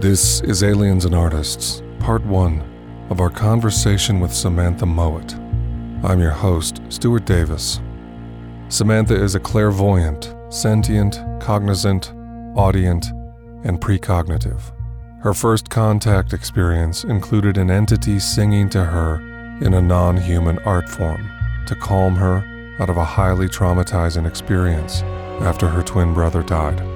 This is Aliens and Artists, Part 1 of our conversation with Samantha Mowat. I'm your host, Stuart Davis. Samantha is a clairvoyant, sentient, cognizant, audient, and precognitive. Her first contact experience included an entity singing to her in a non human art form to calm her out of a highly traumatizing experience after her twin brother died.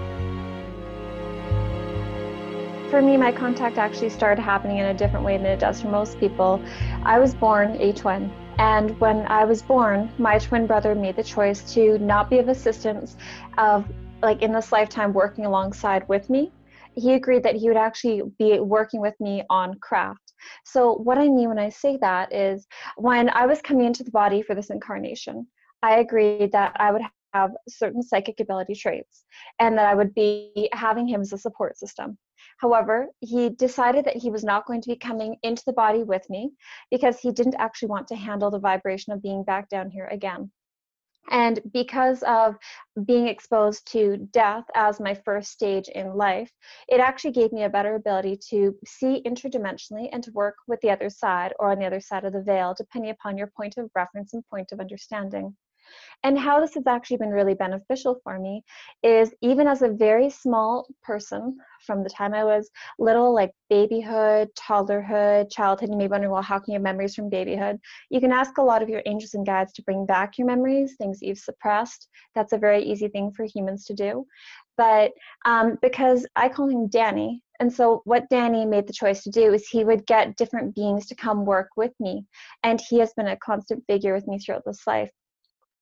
For me, my contact actually started happening in a different way than it does for most people. I was born a twin. And when I was born, my twin brother made the choice to not be of assistance of like in this lifetime working alongside with me. He agreed that he would actually be working with me on craft. So what I mean when I say that is when I was coming into the body for this incarnation, I agreed that I would have certain psychic ability traits and that I would be having him as a support system. However, he decided that he was not going to be coming into the body with me because he didn't actually want to handle the vibration of being back down here again. And because of being exposed to death as my first stage in life, it actually gave me a better ability to see interdimensionally and to work with the other side or on the other side of the veil, depending upon your point of reference and point of understanding. And how this has actually been really beneficial for me is even as a very small person, from the time I was little, like babyhood, toddlerhood, childhood, you may wonder, well, how can you have memories from babyhood? You can ask a lot of your angels and guides to bring back your memories, things you've suppressed. That's a very easy thing for humans to do. But um, because I call him Danny, and so, what Danny made the choice to do is he would get different beings to come work with me. And he has been a constant figure with me throughout this life.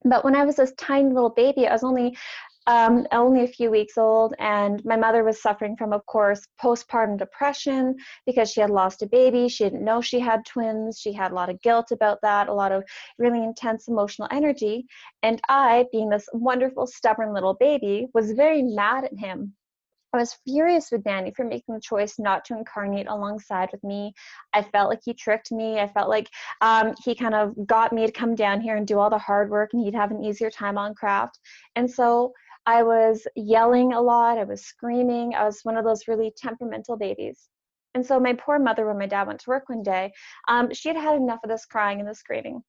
But when I was this tiny little baby, I was only um, only a few weeks old, and my mother was suffering from, of course, postpartum depression because she had lost a baby. She didn't know she had twins. She had a lot of guilt about that, a lot of really intense emotional energy. And I, being this wonderful, stubborn little baby, was very mad at him I was furious with Danny for making the choice not to incarnate alongside with me. I felt like he tricked me. I felt like um, he kind of got me to come down here and do all the hard work and he'd have an easier time on craft. And so I was yelling a lot. I was screaming. I was one of those really temperamental babies. And so my poor mother, when my dad went to work one day, um, she had had enough of this crying and this screaming.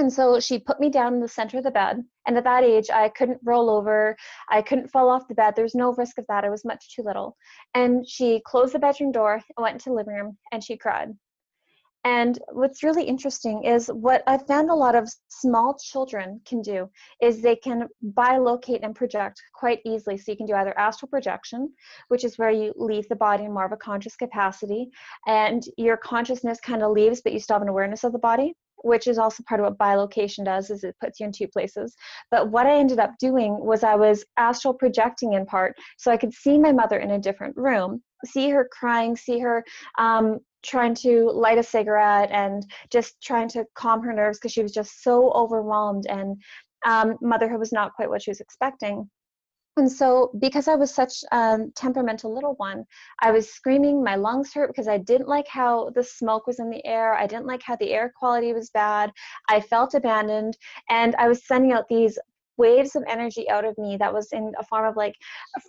And so she put me down in the center of the bed. And at that age, I couldn't roll over. I couldn't fall off the bed. There's no risk of that. I was much too little. And she closed the bedroom door and went into the living room and she cried. And what's really interesting is what I found a lot of small children can do is they can bilocate and project quite easily. So you can do either astral projection, which is where you leave the body in more of a conscious capacity, and your consciousness kind of leaves, but you still have an awareness of the body which is also part of what bilocation does is it puts you in two places. But what i ended up doing was i was astral projecting in part so i could see my mother in a different room see her crying see her um, trying to light a cigarette and just trying to calm her nerves because she was just so overwhelmed and um, motherhood was not quite what she was expecting and so, because I was such a um, temperamental little one, I was screaming, my lungs hurt because I didn't like how the smoke was in the air. I didn't like how the air quality was bad. I felt abandoned, and I was sending out these waves of energy out of me that was in a form of like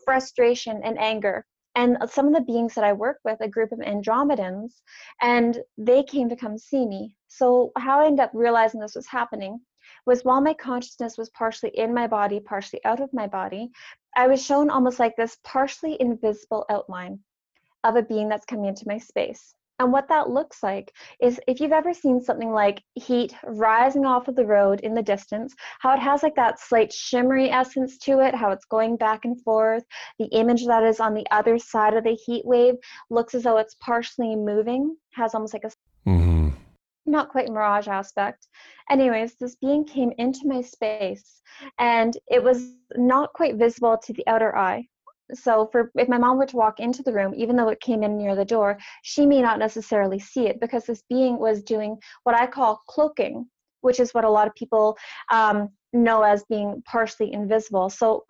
frustration and anger. And uh, some of the beings that I work with, a group of Andromedans, and they came to come see me. So, how I ended up realizing this was happening was while my consciousness was partially in my body, partially out of my body, I was shown almost like this partially invisible outline of a being that's coming into my space. And what that looks like is if you've ever seen something like heat rising off of the road in the distance, how it has like that slight shimmery essence to it, how it's going back and forth. The image that is on the other side of the heat wave looks as though it's partially moving, has almost like a mm-hmm not quite mirage aspect. Anyways, this being came into my space and it was not quite visible to the outer eye. So for if my mom were to walk into the room, even though it came in near the door, she may not necessarily see it because this being was doing what I call cloaking, which is what a lot of people um, know as being partially invisible. So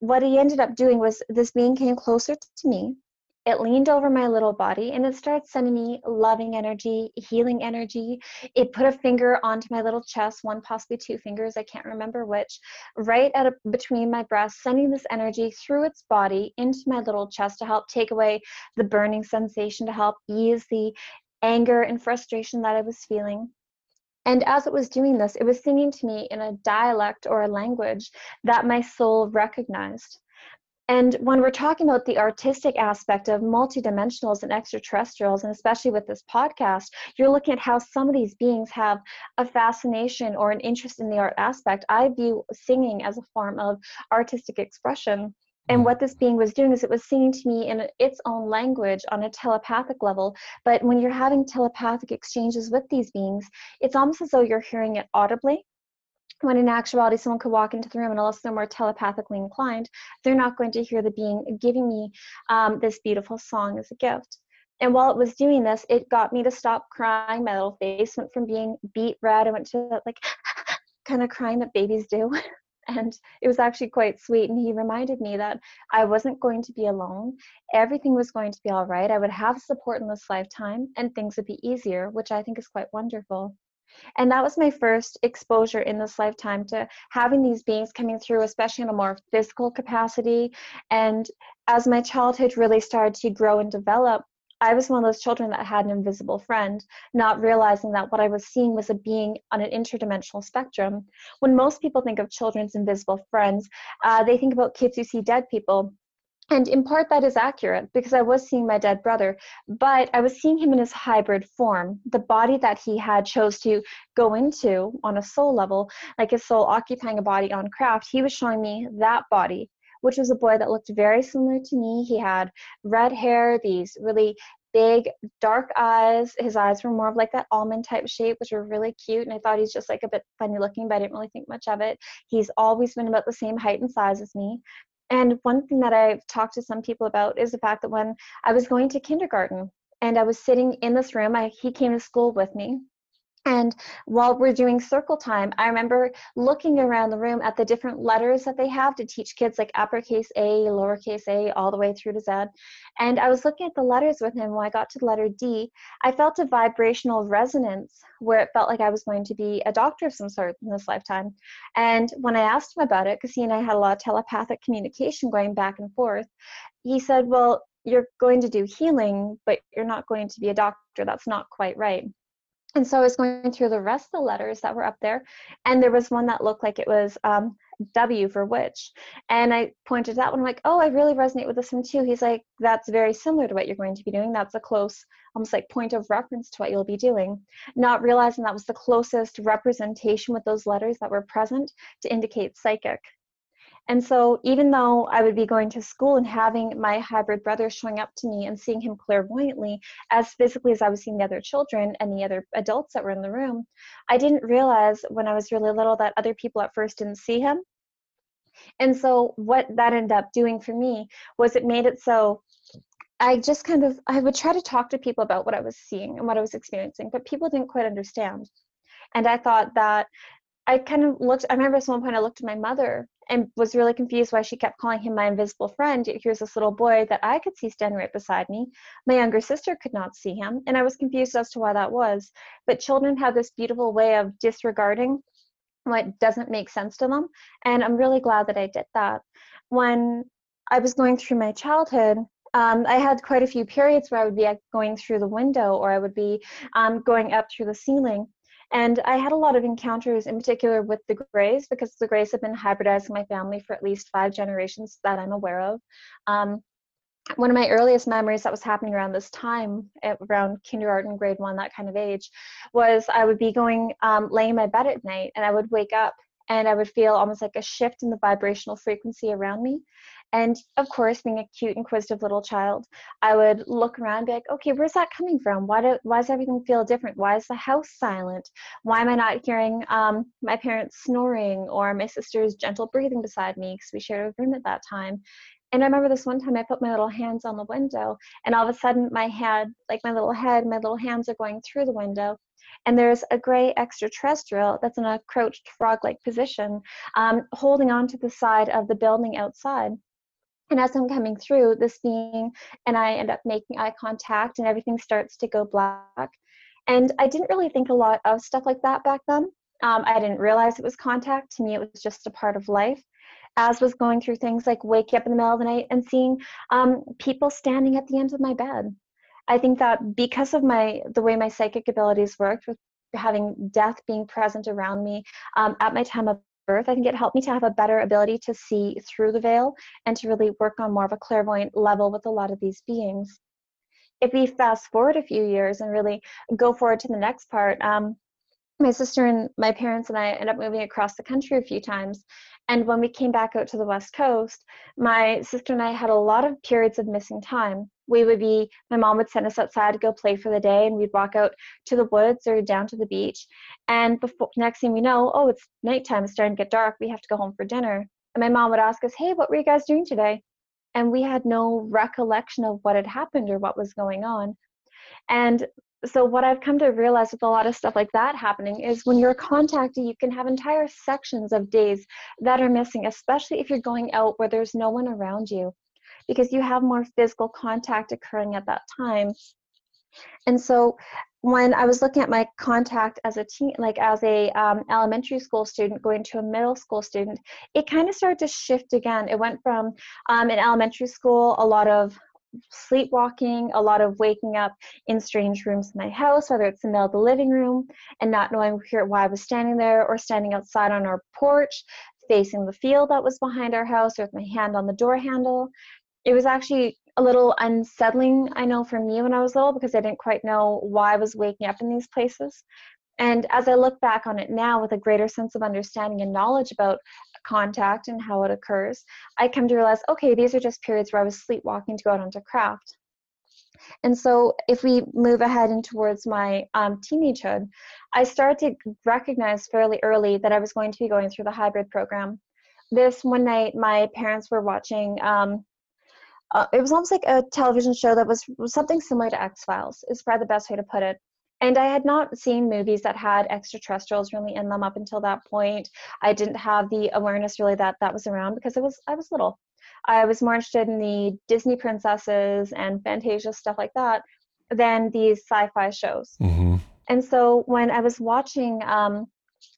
what he ended up doing was this being came closer to me it leaned over my little body and it started sending me loving energy, healing energy. It put a finger onto my little chest, one, possibly two fingers, I can't remember which, right at a, between my breasts, sending this energy through its body into my little chest to help take away the burning sensation, to help ease the anger and frustration that I was feeling. And as it was doing this, it was singing to me in a dialect or a language that my soul recognized. And when we're talking about the artistic aspect of multidimensionals and extraterrestrials, and especially with this podcast, you're looking at how some of these beings have a fascination or an interest in the art aspect. I view singing as a form of artistic expression. And mm. what this being was doing is it was singing to me in its own language on a telepathic level. But when you're having telepathic exchanges with these beings, it's almost as though you're hearing it audibly when in actuality someone could walk into the room and unless they're more telepathically inclined they're not going to hear the being giving me um, this beautiful song as a gift. And while it was doing this it got me to stop crying. My little face went from being beet red i went to that like kind of crying that babies do. And it was actually quite sweet and he reminded me that i wasn't going to be alone. Everything was going to be all right. I would have support in this lifetime and things would be easier which i think is quite wonderful and that was my first exposure in this lifetime to having these beings coming through, especially in a more physical capacity. And as my childhood really started to grow and develop, I was one of those children that had an invisible friend, not realizing that what I was seeing was a being on an interdimensional spectrum. When most people think of children's invisible friends, uh, they think about kids who see dead people and in part that is accurate because I was seeing my dead brother, but I was seeing him in his hybrid form. The body that he had chose to go into on a soul level, like his soul occupying a body on craft, he was showing me that body, which was a boy that looked very similar to me. He had red hair, these really big dark eyes. His eyes were more of like that almond type shape, which were really cute. And I thought he's just like a bit funny looking, but I didn't really think much of it. He's always been about the same height and size as me. And one thing that I've talked to some people about is the fact that when I was going to kindergarten and I was sitting in this room, I, he came to school with me. And while we're doing circle time, I remember looking around the room at the different letters that they have to teach kids, like uppercase A, lowercase a, all the way through to Z. And I was looking at the letters with him. When I got to the letter D, I felt a vibrational resonance where it felt like I was going to be a doctor of some sort in this lifetime. And when I asked him about it, because he and I had a lot of telepathic communication going back and forth, he said, Well, you're going to do healing, but you're not going to be a doctor. That's not quite right. And so I was going through the rest of the letters that were up there, and there was one that looked like it was um, W for witch. And I pointed that one, I'm like, oh, I really resonate with this one too. He's like, that's very similar to what you're going to be doing. That's a close, almost like point of reference to what you'll be doing. Not realizing that was the closest representation with those letters that were present to indicate psychic. And so, even though I would be going to school and having my hybrid brother showing up to me and seeing him clairvoyantly as physically as I was seeing the other children and the other adults that were in the room, I didn't realize when I was really little that other people at first didn't see him. And so, what that ended up doing for me was it made it so I just kind of I would try to talk to people about what I was seeing and what I was experiencing, but people didn't quite understand. And I thought that I kind of looked I remember at one point I looked at my mother and was really confused why she kept calling him my invisible friend. Here's this little boy that I could see standing right beside me. My younger sister could not see him, and I was confused as to why that was. But children have this beautiful way of disregarding what doesn't make sense to them, and I'm really glad that I did that. When I was going through my childhood, um, I had quite a few periods where I would be going through the window or I would be um, going up through the ceiling. And I had a lot of encounters, in particular with the Greys, because the Greys have been hybridizing my family for at least five generations that I'm aware of. Um, one of my earliest memories that was happening around this time, around kindergarten, grade one, that kind of age, was I would be going, um, laying in my bed at night, and I would wake up and I would feel almost like a shift in the vibrational frequency around me. And of course, being a cute, inquisitive little child, I would look around and be like, okay, where's that coming from? Why, do, why does everything feel different? Why is the house silent? Why am I not hearing um, my parents snoring or my sister's gentle breathing beside me? Because we shared a room at that time. And I remember this one time I put my little hands on the window, and all of a sudden my head, like my little head, my little hands are going through the window. And there's a gray extraterrestrial that's in a crouched frog like position, um, holding on to the side of the building outside And as I'm coming through, this being and I end up making eye contact and everything starts to go black. And I didn't really think a lot of stuff like that back then. Um, I didn't realize it was contact. To me, it was just a part of life. As was going through things like waking up in the middle of the night and seeing um, people standing at the end of my bed. I think that because of my the way my psychic abilities worked with having death being present around me um, at my time of birth, I think it helped me to have a better ability to see through the veil and to really work on more of a clairvoyant level with a lot of these beings. If we fast forward a few years and really go forward to the next part, um, my sister and my parents and I ended up moving across the country a few times. And when we came back out to the West Coast, my sister and I had a lot of periods of missing time. We would be, my mom would send us outside to go play for the day, and we'd walk out to the woods or down to the beach. And before, next thing we know, oh, it's nighttime, it's starting to get dark, we have to go home for dinner. And my mom would ask us, hey, what were you guys doing today? And we had no recollection of what had happened or what was going on. And so what I've come to realize with a lot of stuff like that happening is when you're contacted, you can have entire sections of days that are missing, especially if you're going out where there's no one around you, because you have more physical contact occurring at that time. And so when I was looking at my contact as a teen, like as a um, elementary school student going to a middle school student, it kind of started to shift again. It went from um, in elementary school, a lot of sleepwalking, a lot of waking up in strange rooms in my house, whether it's the middle of the living room and not knowing why I was standing there, or standing outside on our porch facing the field that was behind our house, with my hand on the door handle. It was actually a little unsettling, I know, for me when I was little because I didn't quite know why I was waking up in these places. And as I look back on it now with a greater sense of understanding and knowledge about contact and how it occurs, I come to realize okay, these are just periods where I was sleepwalking to go out onto craft. And so, if we move ahead and towards my um, teenagehood, I started to recognize fairly early that I was going to be going through the hybrid program. This one night, my parents were watching. Um, uh, it was almost like a television show that was, was something similar to X Files. Is probably the best way to put it and I had not seen movies that had extraterrestrials really in them up until that point. I didn't have the awareness really that that was around because I was I was little. I was more interested in the Disney princesses and Fantasia stuff like that than these sci-fi shows. Mm-hmm. And so when I was watching um,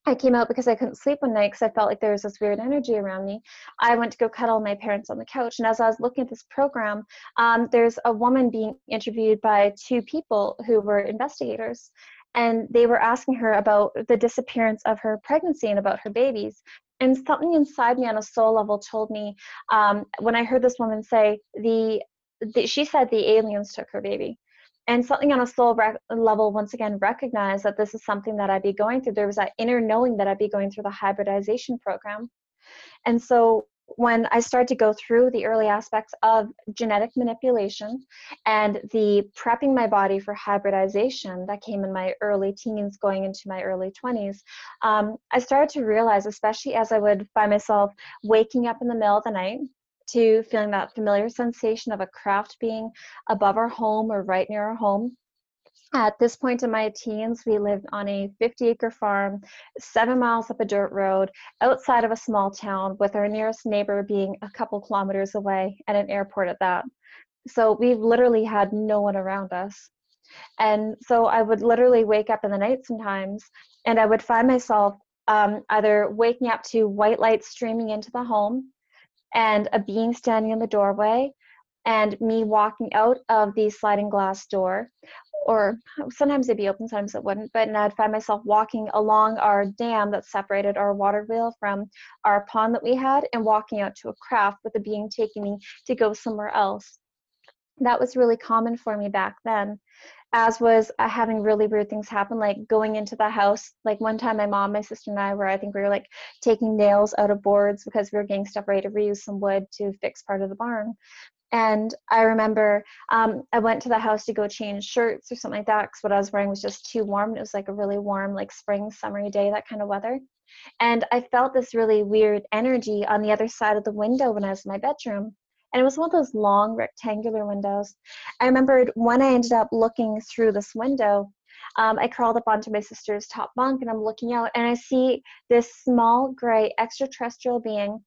I came out because I couldn't sleep one night because I felt like there was this weird energy around me. I went to go cuddle my parents on the couch, and as I was looking at this program, um, there's a woman being interviewed by two people who were investigators, and they were asking her about the disappearance of her pregnancy and about her babies. And something inside me on a soul level told me um, when I heard this woman say the, the she said the aliens took her baby and something on a soul rec- level once again recognize that this is something that i'd be going through. There was that inner knowing that i'd be going through the hybridization program. And so when i started to go through the early aspects of genetic manipulation and the prepping my body for hybridization that came in my early teens going into my early 20s um, i started to realize especially as i would find myself waking up in the middle of the night to feeling that familiar sensation of a craft being above our home or right near our home. At this point in my teens, we lived on a 50 acre farm, seven miles up a dirt road, outside of a small town, with our nearest neighbor being a couple kilometers away and an airport at that. So we literally had no one around us. And so I would literally wake up in the night sometimes and I would find myself um, either waking up to white light streaming into the home and a being standing in the doorway and me walking out of the sliding glass door. Or sometimes it'd be open sometimes it wouldn't but and i'd find myself walking along our dam that separated our water wheel from our pond that we had and walking out to a craft with a being taking me to go somewhere else. That was really common for me back then as was uh, having really weird things happen, like going into the house. Like one time, my mom, my sister, and I were, I think we were like taking nails out of boards because we were getting stuff ready to reuse some wood to fix part of the barn. And I remember um, I went to the house to go change shirts or something like that because what I was wearing was just too warm. It was like a really warm, like spring, summery day, that kind of weather. And I felt this really weird energy on the other side of the window when I was in my bedroom and it was one of those long rectangular windows. I remembered when I ended up looking through this window, um, I crawled up onto my sister's top bunk and I'm looking out and I see this small gray extraterrestrial being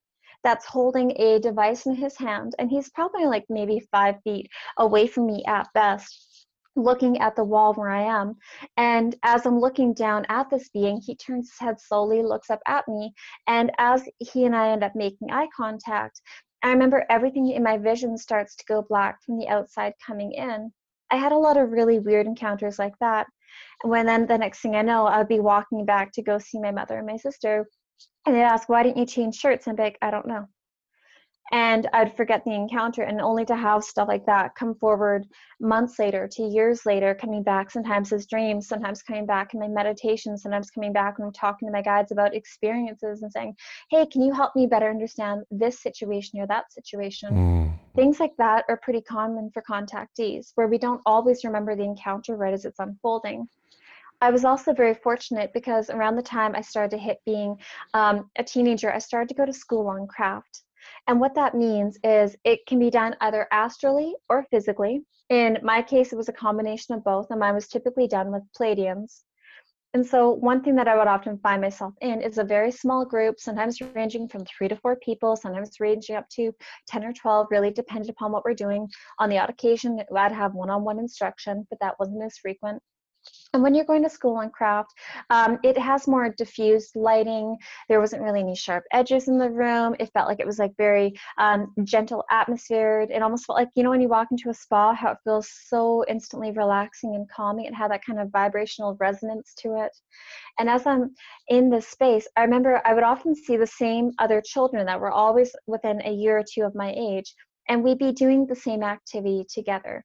that's holding a device in his hand, and he's probably like maybe five feet away from me at best, looking at the wall where I am. And as I'm looking down at this being, he turns his head slowly, looks up at me, and as he and I end up making eye contact, I remember everything in my vision starts to go black from the outside coming in. I had a lot of really weird encounters like that. And when then the next thing I know, I would be walking back to go see my mother and my sister, and they'd ask, "Why didn't you change shirts?" And I'd be like, "I don't know." And I'd forget the encounter, and only to have stuff like that come forward months later, to years later, coming back sometimes as dreams, sometimes coming back in my meditation, sometimes coming back when I'm talking to my guides about experiences and saying, Hey, can you help me better understand this situation or that situation? Mm. Things like that are pretty common for contactees, where we don't always remember the encounter right as it's unfolding. I was also very fortunate because around the time I started to hit being um, a teenager, I started to go to school on craft. And what that means is it can be done either astrally or physically. In my case, it was a combination of both, and mine was typically done with Pleiadians. And so, one thing that I would often find myself in is a very small group, sometimes ranging from three to four people, sometimes ranging up to 10 or 12, really depended upon what we're doing. On the odd occasion, I'd have one on one instruction, but that wasn't as frequent. And when you're going to school on craft, um, it has more diffused lighting. There wasn't really any sharp edges in the room. It felt like it was like very um, gentle atmosphere. It almost felt like, you know, when you walk into a spa, how it feels so instantly relaxing and calming. It had that kind of vibrational resonance to it. And as I'm in this space, I remember I would often see the same other children that were always within a year or two of my age, and we'd be doing the same activity together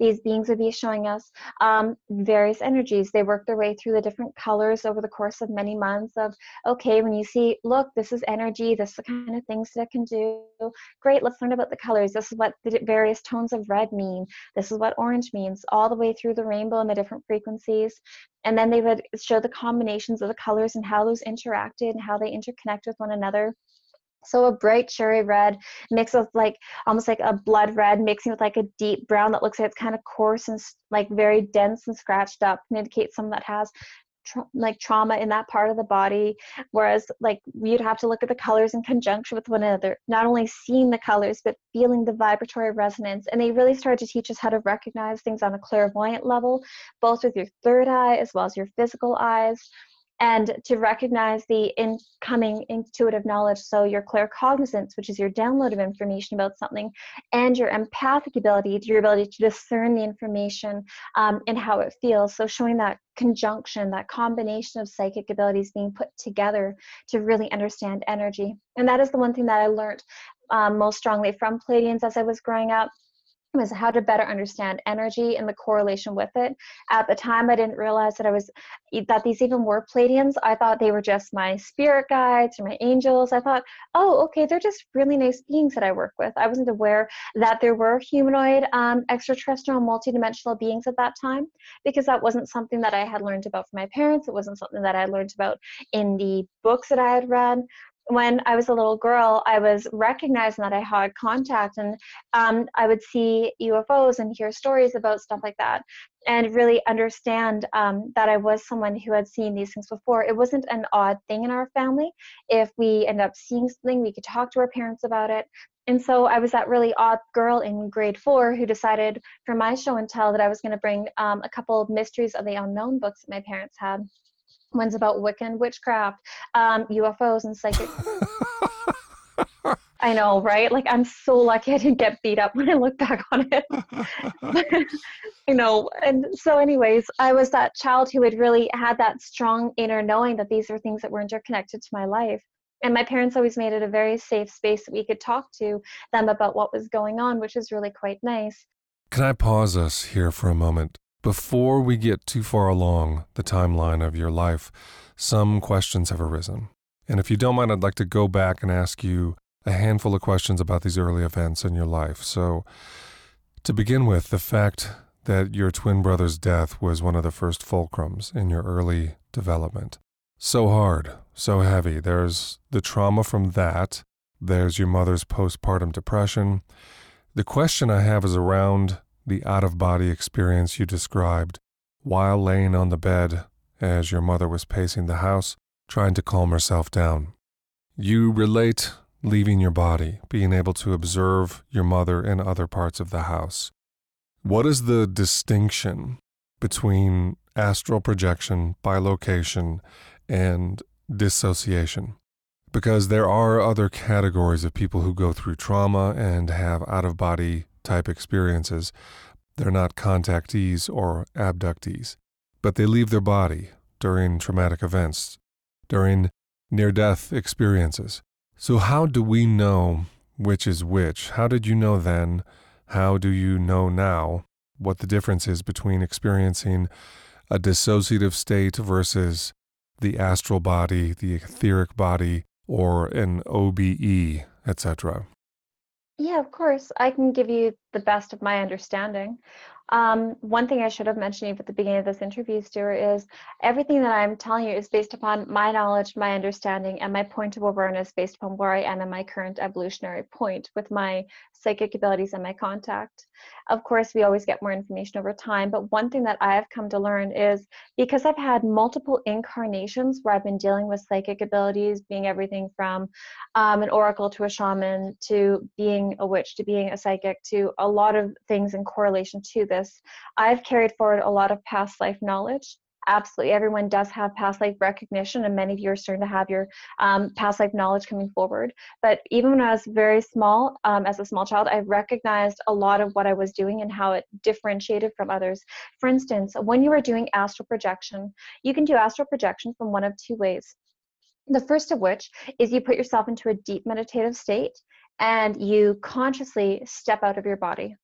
these beings would be showing us um, various energies. They work their way through the different colors over the course of many months of, okay, when you see, look, this is energy, this is the kind of things that it can do. Great, let's learn about the colors. This is what the various tones of red mean. This is what orange means, all the way through the rainbow and the different frequencies. And then they would show the combinations of the colors and how those interacted and how they interconnect with one another so a bright cherry red mixed with like almost like a blood red mixing with like a deep brown that looks like it's kind of coarse and like very dense and scratched up and indicates someone that has tra- like trauma in that part of the body. Whereas like you'd have to look at the colors in conjunction with one another not only seeing the colors but feeling the vibratory resonance. And they really started to teach us how to recognize things on a clairvoyant level both with your third eye as well as your physical eyes and to recognize the incoming intuitive knowledge. So your claircognizance which is your download of information about something and your empathic ability your ability to discern the information um, and how it feels. So showing that conjunction that combination of psychic abilities being put together to really understand energy. And that is the one thing that i learned um, most strongly from Pleiadians as i was growing up was how to better understand energy and the correlation with it. At the time, I didn't realize that I was that these even were Pleiadians. I thought they were just my spirit guides or my angels. I thought, oh, okay, they're just really nice beings that I work with. I wasn't aware that there were humanoid, um, extraterrestrial, multidimensional beings at that time because that wasn't something that I had learned about from my parents. It wasn't something that I learned about in the books that I had read when I was a little girl, I was recognizing that I had contact, and um, I would see UFOs and hear stories about stuff like that, and really understand um, that I was someone who had seen these things before. It wasn't an odd thing in our family. If we end up seeing something, we could talk to our parents about it. And so I was that really odd girl in grade four who decided for my show and tell that I was going to bring um, a couple of mysteries of the unknown books that my parents had one's about Wiccan witchcraft, um, UFOs, and psychic. I know, right? Like I'm so lucky I didn't get beat up when I look back on it. you know, and so anyways, I was that child who had really had that strong inner knowing that these were things that were interconnected to my life. And my parents always made it a very safe space that we could talk to them about what was going on, which is really quite nice. Can I pause us here for a moment? Before we get too far along the timeline of your life, some questions have arisen. And if you don't mind, I'd like to go back and ask you a handful of questions about these early events in your life. So, to begin with, the fact that your twin brother's death was one of the first fulcrums in your early development. So hard, so heavy. There's the trauma from that, there's your mother's postpartum depression. The question I have is around the out of body experience you described while laying on the bed as your mother was pacing the house, trying to calm herself down. You relate leaving your body, being able to observe your mother and other parts of the house. What is the distinction between astral projection, bilocation, and dissociation? Because there are other categories of people who go through trauma and have out of body type experiences. They're not contactees or abductees, but they leave their body during traumatic events, during near death experiences. So, how do we know which is which? How did you know then? How do you know now what the difference is between experiencing a dissociative state versus the astral body, the etheric body, or an OBE, etc.? Yeah, of course. I can give you the best of my understanding. Um, one thing I should have mentioned at the beginning of this interview, Stuart, is everything that I'm telling you is based upon my knowledge, my understanding, and my point of awareness based upon where I am in my current evolutionary point with my psychic abilities and my contact. Of course, we always get more information over time, but one thing that I have come to learn is because I've had multiple incarnations where I've been dealing with psychic abilities, being everything from um, an oracle to a shaman to being a witch to being a psychic to a lot of things in correlation to this, I've carried forward a lot of past life knowledge. Absolutely everyone does have past life recognition and many of you are starting to have your um, past life knowledge coming forward. But even when i was very small um, as a small child i recognized a lot of what i was doing and how it differentiated from others. For instance when you are doing astral projection you can do astral projection from one of two ways. The first of which is you put yourself into a deep meditative state and you consciously step out of your body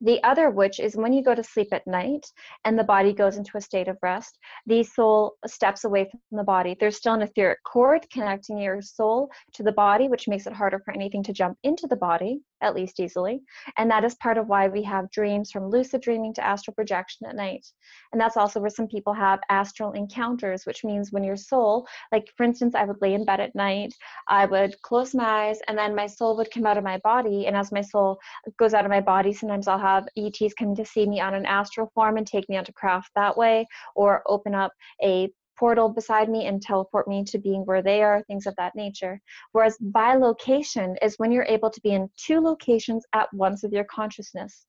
the other, which is when you go to sleep at night and the body goes into a state of rest, the soul steps away from the body. There's still an etheric cord connecting your soul to the body, which makes it harder for anything to jump into the body, at least easily. And that is part of why we have dreams from lucid dreaming to astral projection at night. And that's also where some people have astral encounters, which means when your soul, like for instance, I would lay in bed at night, I would close my eyes, and then my soul would come out of my body. And as my soul goes out of my body, sometimes I'll have ETs coming to see me on an astral form and take me onto craft that way, or open up a portal beside me and teleport me to being where they are, things of that nature. Whereas bilocation is when you're able to be in two locations at once with your consciousness.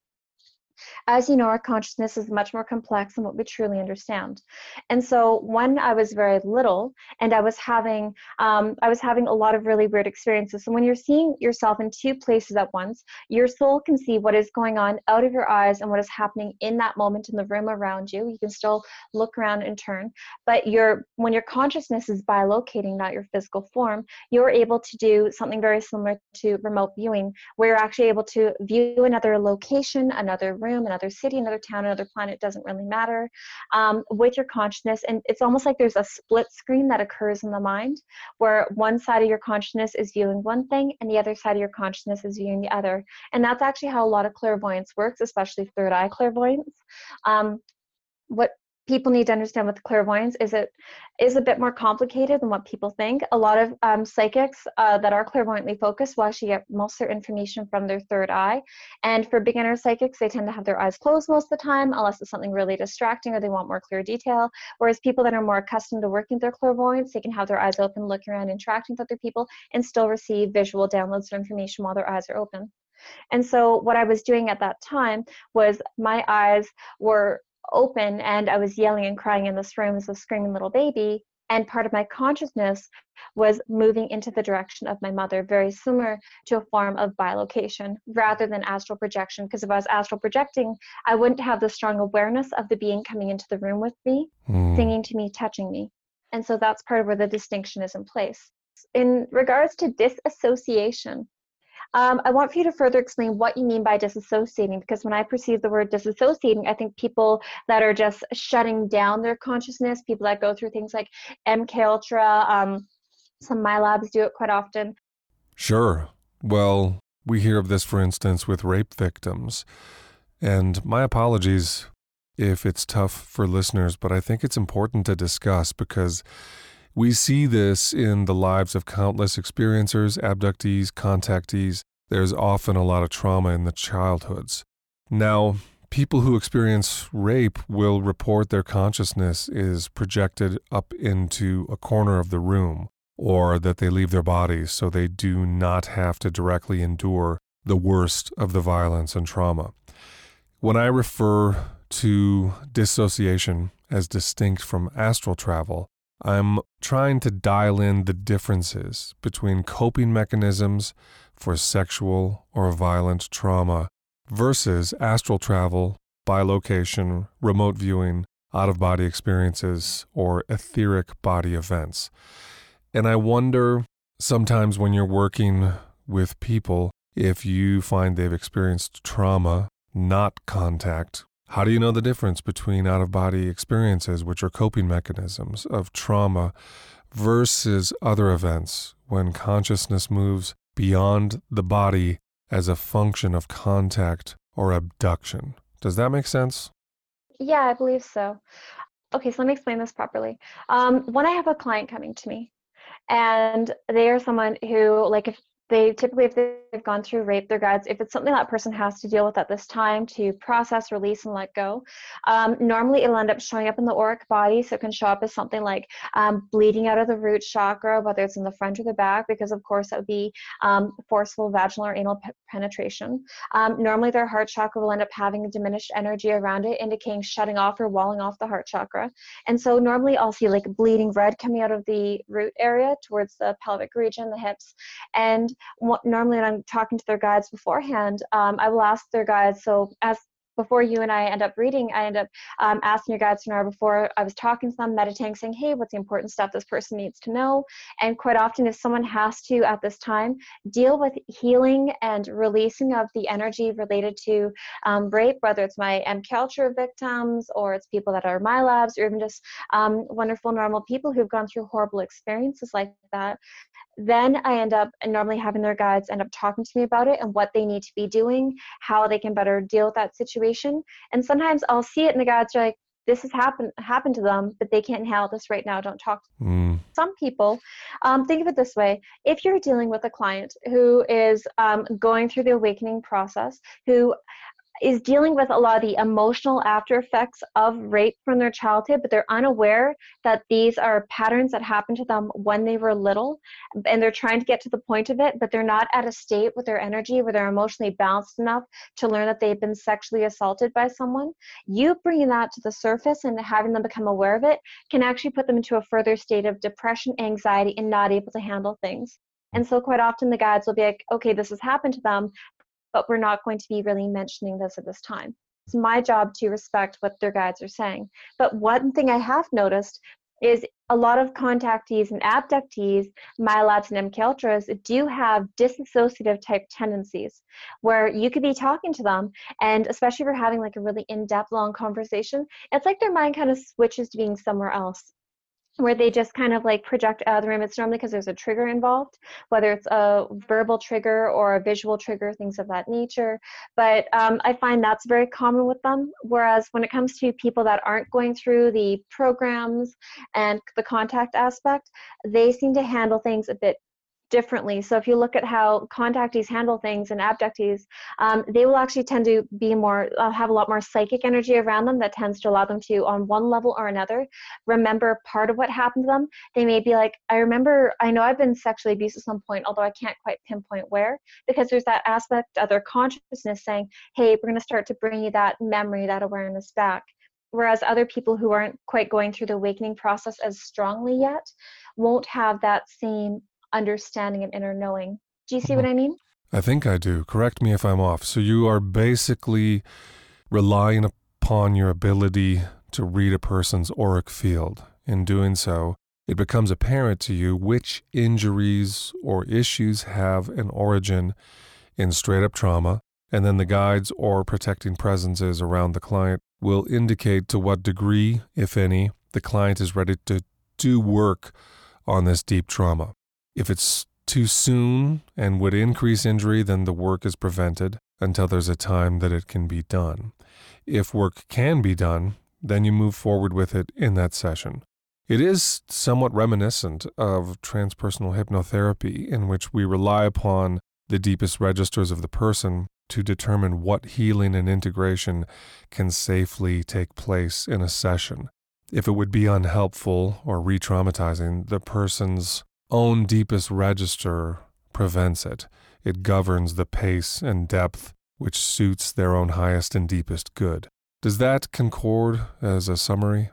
As you know, our consciousness is much more complex than what we truly understand. And so when I was very little and I was having um, I was having a lot of really weird experiences. So when you're seeing yourself in two places at once, your soul can see what is going on out of your eyes and what is happening in that moment in the room around you. You can still look around and turn, but your when your consciousness is bilocating, not your physical form, you're able to do something very similar to remote viewing, where you're actually able to view another location, another room room, another city, another town, another planet, doesn't really matter, um, with your consciousness. And it's almost like there's a split screen that occurs in the mind where one side of your consciousness is viewing one thing and the other side of your consciousness is viewing the other. And that's actually how a lot of clairvoyance works, especially third eye clairvoyance. Um, what people need to understand with clairvoyance is it is a bit more complicated than what people think. A lot of um, psychics uh, that are clairvoyantly focused will actually get most of their information from their third eye. And for beginner psychics, they tend to have their eyes closed most of the time, unless it's something really distracting or they want more clear detail. Whereas people that are more accustomed to working with their clairvoyance, they can have their eyes open, looking around, interacting with other people, and still receive visual downloads of information while their eyes are open. And so, what I was doing at that time was my eyes were open and I was yelling and crying in this room as a screaming little baby. And part of my consciousness was moving into the direction of my mother, very similar to a form of bilocation rather than astral projection. Because if I was astral projecting, I wouldn't have the strong awareness of the being coming into the room with me, mm. singing to me, touching me. And so that's part of where the distinction is in place. In regards to disassociation, um, I want for you to further explain what you mean by disassociating, because when I perceive the word disassociating, I think people that are just shutting down their consciousness, people that go through things like MK Ultra, um, some MILABs do it quite often. Sure. Well, we hear of this, for instance, with rape victims. And my apologies if it's tough for listeners, but I think it's important to discuss because we see this in the lives of countless experiencers, abductees, contactees. There's often a lot of trauma in the childhoods. Now, people who experience rape will report their consciousness is projected up into a corner of the room or that they leave their bodies so they do not have to directly endure the worst of the violence and trauma. When I refer to dissociation as distinct from astral travel, I'm trying to dial in the differences between coping mechanisms for sexual or violent trauma versus astral travel, bilocation, remote viewing, out of body experiences, or etheric body events. And I wonder sometimes when you're working with people, if you find they've experienced trauma, not contact, how do you know the difference between out of body experiences, which are coping mechanisms of trauma, versus other events when consciousness moves beyond the body as a function of contact or abduction? Does that make sense? Yeah, I believe so. Okay, so let me explain this properly. Um, when I have a client coming to me and they are someone who, like, if they typically if they've gone through rape their guides if it's something that person has to deal with at this time to process release and let go um, normally it'll end up showing up in the auric body. So it can show up as something like um, bleeding out of the root chakra whether it's in the front or the back because of course that would be um, forceful vaginal or anal pe- penetration. Um, normally their heart chakra will end up having a diminished energy around it indicating shutting off or walling off the heart chakra. And so normally i'll see like bleeding red coming out of the root area towards the pelvic region the hips and what, normally when I'm talking to their guides beforehand, um, I will ask their guides. So as before you and I end up reading, I end up um, asking your guides seminar before I was talking to them, meditating, saying, hey, what's the important stuff this person needs to know? And quite often, if someone has to at this time deal with healing and releasing of the energy related to um, rape, whether it's my MKUltra victims or it's people that are MILABs or even just um, wonderful, normal people who've gone through horrible experiences like that, then I end up normally having their guides end up talking to me about it and what they need to be doing, how they can better deal with that situation. And sometimes I'll see it and the guides are like, this has happened happened to them, but they can't handle this right now. Don't talk. Mm. Some people um, think of it this way: if you're dealing with a client who is um, going through the awakening process, who is dealing with a lot of the emotional after effects of rape from their childhood, but they're unaware that these are patterns that happened to them when they were little, and they're trying to get to the point of it, but they're not at a state with their energy where they're emotionally balanced enough to learn that they've been sexually assaulted by someone. You bringing that to the surface and having them become aware of it can actually put them into a further state of depression, anxiety, and not able to handle things. And so, quite often, the guides will be like, okay, this has happened to them, but we're not going to be really mentioning this at this time. It's my job to respect what their guides are saying. But one thing I have noticed is a lot of contactees and abductees, MILABs and MKUltras, do have disassociative type tendencies where you could be talking to them, and especially if you're having like a really in depth, long conversation, it's like their mind kind of switches to being somewhere else where they just kind of like project out of the room. It's normally because there's a trigger involved, whether it's a verbal trigger or a visual trigger, things of that nature. But um, I find that's very common with them. Whereas when it comes to people that aren't going through the programs and the contact aspect, they seem to handle things a bit differently. So if you look at how contactees handle things and abductees, um, they will actually tend to be more, uh, have a lot more psychic energy around them that tends to allow them to, on one level or another, remember part of what happened to them. They may be like, I remember, I know I've been sexually abused at some point, although I can't quite pinpoint where, because there's that aspect of their consciousness saying, hey, we're going to start to bring you that memory, that awareness back. Whereas other people who aren't quite going through the awakening process as strongly yet won't have that same understanding and inner knowing. Do you see what mm-hmm. I mean? I think I do. Correct me if I'm off. So you are basically relying upon your ability to read a person's auric field. In doing so, it becomes apparent to you which injuries or issues have an origin in straight up trauma, and then the guides or protecting presences around the client will indicate to what degree, if any, the client is ready to do work on this deep trauma. If it's too soon and would increase injury, then the work is prevented until there's a time that it can be done. If work can be done, then you move forward with it in that session. It is somewhat reminiscent of transpersonal hypnotherapy, in which we rely upon the deepest registers of the person to determine what healing and integration can safely take place in a session. If it would be unhelpful or re traumatizing, the person's own deepest register prevents it. It governs the pace and depth which suits their own highest and deepest good. Does that concord as a summary?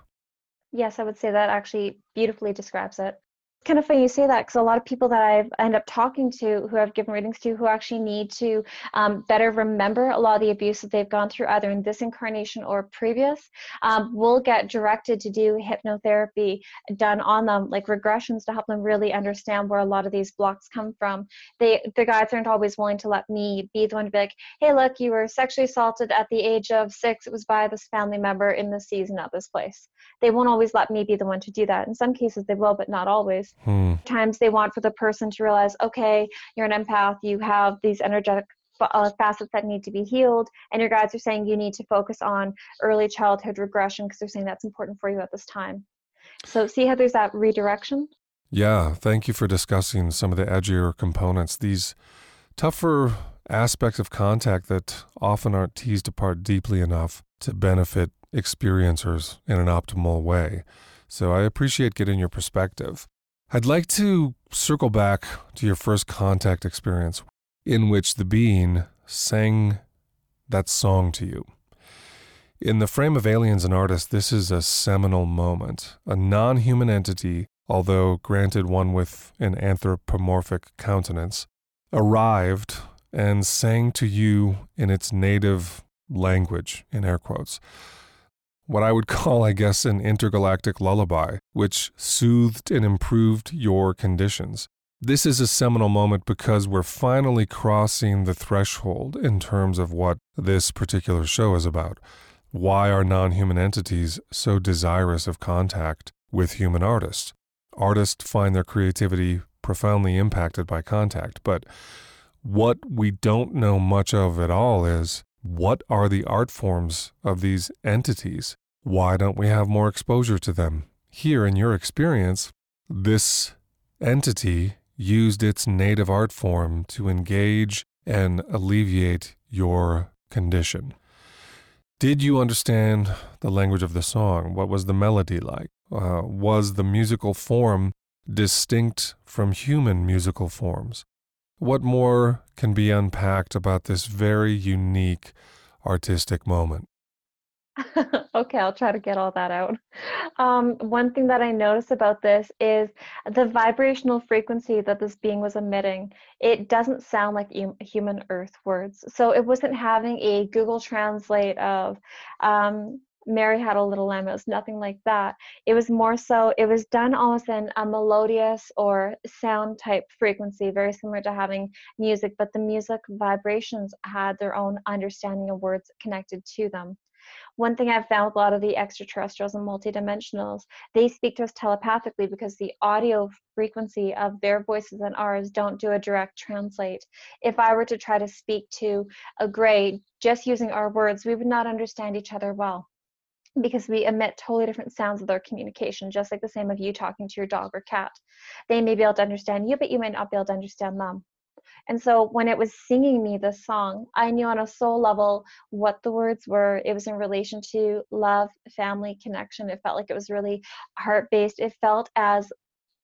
Yes, I would say that actually beautifully describes it kind of funny you say that because a lot of people that I've end up talking to who I've given readings to who actually need to um, better remember a lot of the abuse that they've gone through either in this incarnation or previous um, will get directed to do hypnotherapy done on them like regressions to help them really understand where a lot of these blocks come from. They the guides aren't always willing to let me be the one to be like hey look you were sexually assaulted at the age of six it was by this family member in this season at this place. They won't always let me be the one to do that. In some cases they will but not always Hmm. Times they want for the person to realize, okay, you're an empath, you have these energetic uh, facets that need to be healed, and your guides are saying you need to focus on early childhood regression because they're saying that's important for you at this time. So, see how there's that redirection? Yeah, thank you for discussing some of the edgier components. These tougher aspects of contact that often aren't teased apart deeply enough to benefit experiencers in an optimal way. So I appreciate getting your perspective. I'd like to circle back to your first contact experience in which the being sang that song to you. In the frame of Aliens and Artists, this is a seminal moment. A non human entity, although granted one with an anthropomorphic countenance, arrived and sang to you in its native language, in air quotes what I would call, I guess, an intergalactic lullaby, which soothed and improved your conditions. This is a seminal moment because we're finally crossing the threshold in terms of what this particular show is about. Why are non human entities so desirous of contact with human artists? Artists find their creativity profoundly impacted by contact, but what we don't know much of at all is what are the art forms of these entities? Why don't we have more exposure to them? Here, in your experience, this entity used its native art form to engage and alleviate your condition. Did you understand the language of the song? What was the melody like? Uh, was the musical form distinct from human musical forms? What more can be unpacked about this very unique artistic moment? okay, I'll try to get all that out. Um, one thing that I noticed about this is the vibrational frequency that this being was emitting. It doesn't sound like human earth words. So it wasn't having a Google Translate of um, Mary had a little lamb. It was nothing like that. It was more so, it was done almost in a melodious or sound type frequency, very similar to having music, but the music vibrations had their own understanding of words connected to them. One thing I've found with a lot of the extraterrestrials and multidimensionals, they speak to us telepathically because the audio frequency of their voices and ours don't do a direct translate. If I were to try to speak to a gray just using our words, we would not understand each other well because we emit totally different sounds of their communication, just like the same of you talking to your dog or cat. They may be able to understand you, but you might not be able to understand them. And so when it was singing me this song, I knew on a soul level what the words were. It was in relation to love, family, connection. It felt like it was really heart based. It felt as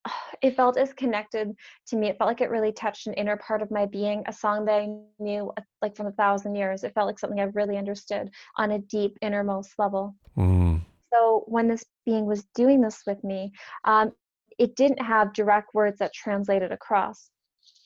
it felt as connected to me. It felt like it really touched an inner part of my being, a song that I knew uh, like from a thousand years. It felt like something I really understood on a deep innermost level. Mm. So when this being was doing this with me, um, it didn't have direct words that translated across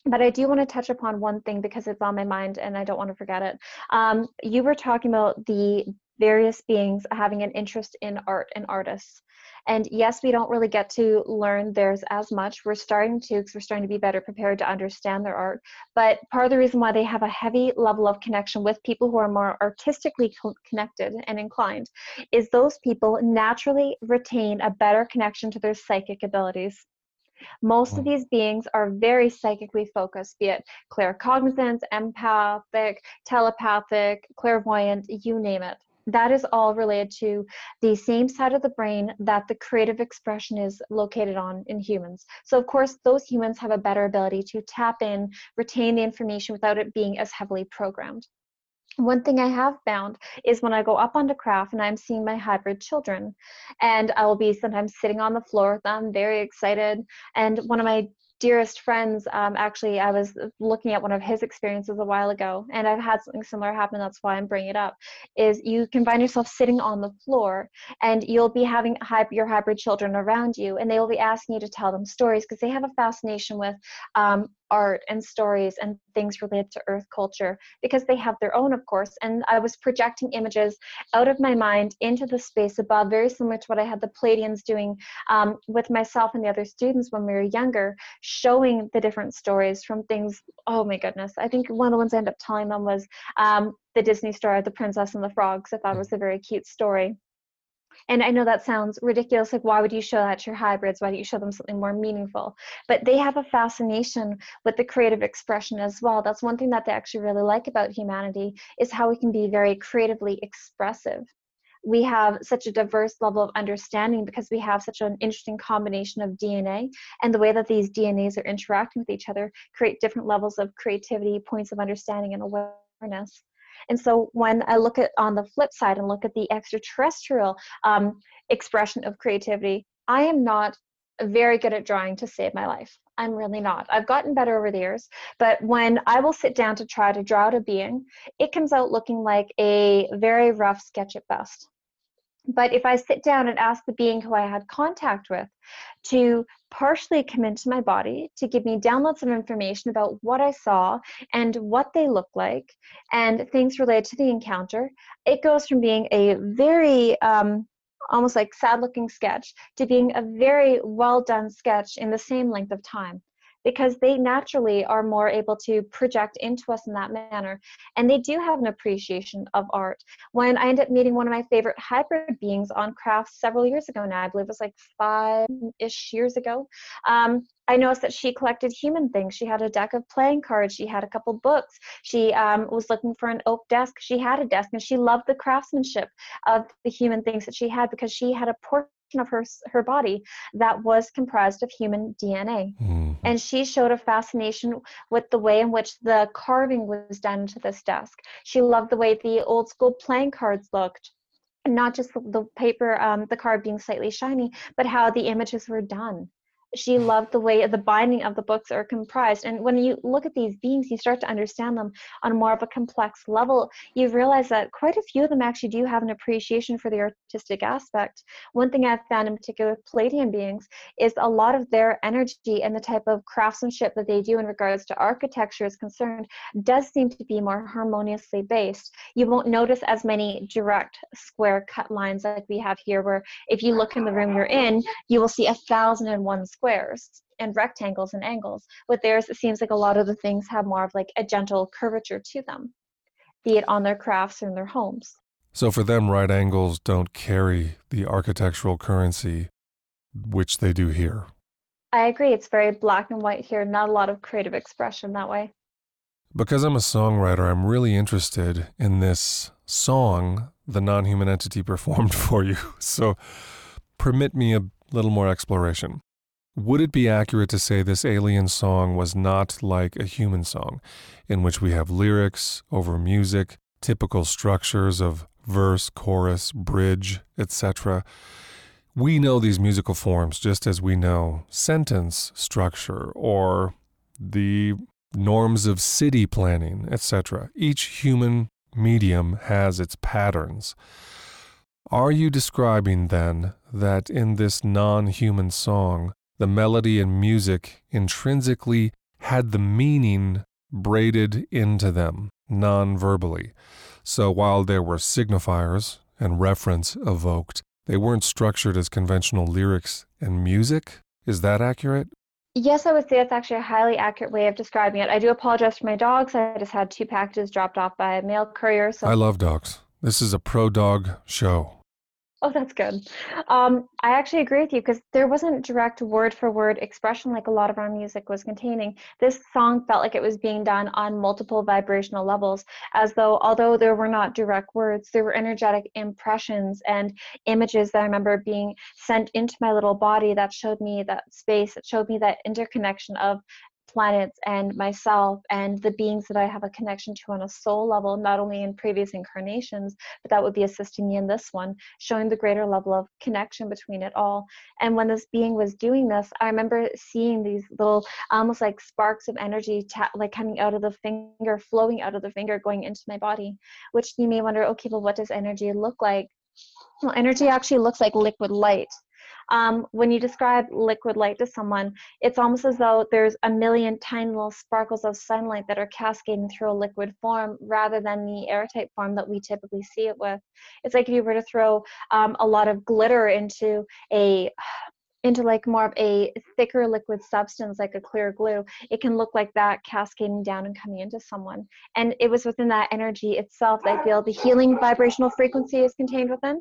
but I do want to touch upon one thing because it's on my mind and I don't want to forget it. Um, you were talking about the various beings having an interest in art and artists. And yes, we don't really get to learn theirs as much. We're starting to because we're starting to be better prepared to understand their art. But part of the reason why they have a heavy level of connection with people who are more artistically co- connected and inclined is those people naturally retain a better connection to their psychic abilities. Most of hmm. these beings are very psychically focused, be it claircognizant, empathic, telepathic, clairvoyant, you name it. That is all related to the same side of the brain that the creative expression is located on in humans. So, of course, those humans have a better ability to tap in, retain the information without it being as heavily programmed one thing I have found is when I go up onto craft and I'm seeing my hybrid children, and I will be sometimes sitting on the floor with them, very excited. And one of my dearest friends, um, actually, I was looking at one of his experiences a while ago, and I've had something similar happen. That's why I'm bringing it up. Is you can find yourself sitting on the floor, and you'll be having your hybrid children around you, and they will be asking you to tell them stories because they have a fascination with um, art and stories and things related to earth culture because they have their own of course and i was projecting images out of my mind into the space above very similar to what i had the pleiadians doing um, with myself and the other students when we were younger showing the different stories from things oh my goodness. I think one of the ones i ended up telling them was um, the disney story of the princess and the frogs i thought it was a very cute story and I know that sounds ridiculous. Like, why would you show that to your hybrids? Why don't you show them something more meaningful? But they have a fascination with the creative expression as well. That's one thing that they actually really like about humanity is how we can be very creatively expressive. We have such a diverse level of understanding because we have such an interesting combination of DNA and the way that these DNAs are interacting with each other create different levels of creativity, points of understanding, and awareness. And so when I look at on the flip side and look at the extraterrestrial um, expression of creativity, I am not very good at drawing to save my life. I'm really not. I've gotten better over the years, but when I will sit down to try to draw out a being, it comes out looking like a very rough sketch at best. But if I sit down and ask the being who I had contact with to partially come into my body to give me downloads of information about what I saw and what they look like and things related to the encounter, it goes from being a very um, almost like sad looking sketch to being a very well done sketch in the same length of time because they naturally are more able to project into us in that manner. And they do have an appreciation of art. When I ended up meeting one of my favorite hybrid beings on crafts several years ago now, I believe it was like five ish years ago, um, I noticed that she collected human things. She had a deck of playing cards. She had a couple books. She um, was looking for an oak desk. She had a desk, and she loved the craftsmanship of the human things that she had because she had a portrait of her her body that was comprised of human DNA. Mm-hmm. And she showed a fascination with the way in which the carving was done into this desk. She loved the way the old school playing cards looked. Not just the, the paper, um, the card being slightly shiny, but how the images were done she loved the way the binding of the books are comprised. And when you look at these beings, you start to understand them on more of a complex level. You realize that quite a few of them actually do have an appreciation for the artistic aspect. One thing I've found in particular with Pleiadian beings is a lot of their energy and the type of craftsmanship that they do in regards to architecture is concerned does seem to be more harmoniously based. You won't notice as many direct square cut lines like we have here, where if you look in the room you're in, you will see a thousand and one square squares and rectangles and angles. With theirs, it seems like a lot of the things have more of like a gentle curvature to them, be it on their crafts or in their homes. So for them, right angles don't carry the architectural currency which they do here. I agree. It's very black and white here, not a lot of creative expression that way. Because I'm a songwriter, I'm really interested in this song the non human entity performed for you. So permit me a little more exploration. Would it be accurate to say this alien song was not like a human song, in which we have lyrics over music, typical structures of verse, chorus, bridge, etc.? We know these musical forms just as we know sentence structure or the norms of city planning, etc. Each human medium has its patterns. Are you describing then that in this non human song, the melody and music intrinsically had the meaning braided into them non verbally. So while there were signifiers and reference evoked, they weren't structured as conventional lyrics and music. Is that accurate? Yes, I would say that's actually a highly accurate way of describing it. I do apologize for my dogs. I just had two packages dropped off by a mail courier. So I love dogs. This is a pro dog show. Oh, that's good. Um, I actually agree with you because there wasn't direct word for word expression like a lot of our music was containing. This song felt like it was being done on multiple vibrational levels, as though, although there were not direct words, there were energetic impressions and images that I remember being sent into my little body that showed me that space, that showed me that interconnection of planets and myself and the beings that I have a connection to on a soul level, not only in previous incarnations, but that would be assisting me in this one, showing the greater level of connection between it all. And when this being was doing this, I remember seeing these little, almost like sparks of energy, ta- like coming out of the finger, flowing out of the finger, going into my body, which you may wonder, okay, well, what does energy look like? Well, energy actually looks like liquid light. Um, when you describe liquid light to someone, it's almost as though there's a million tiny little sparkles of sunlight that are cascading through a liquid form rather than the airtight form that we typically see it with. It's like if you were to throw um, a lot of glitter into a into like more of a thicker liquid substance like a clear glue it can look like that cascading down and coming into someone and it was within that energy itself that i feel the healing vibrational frequency is contained within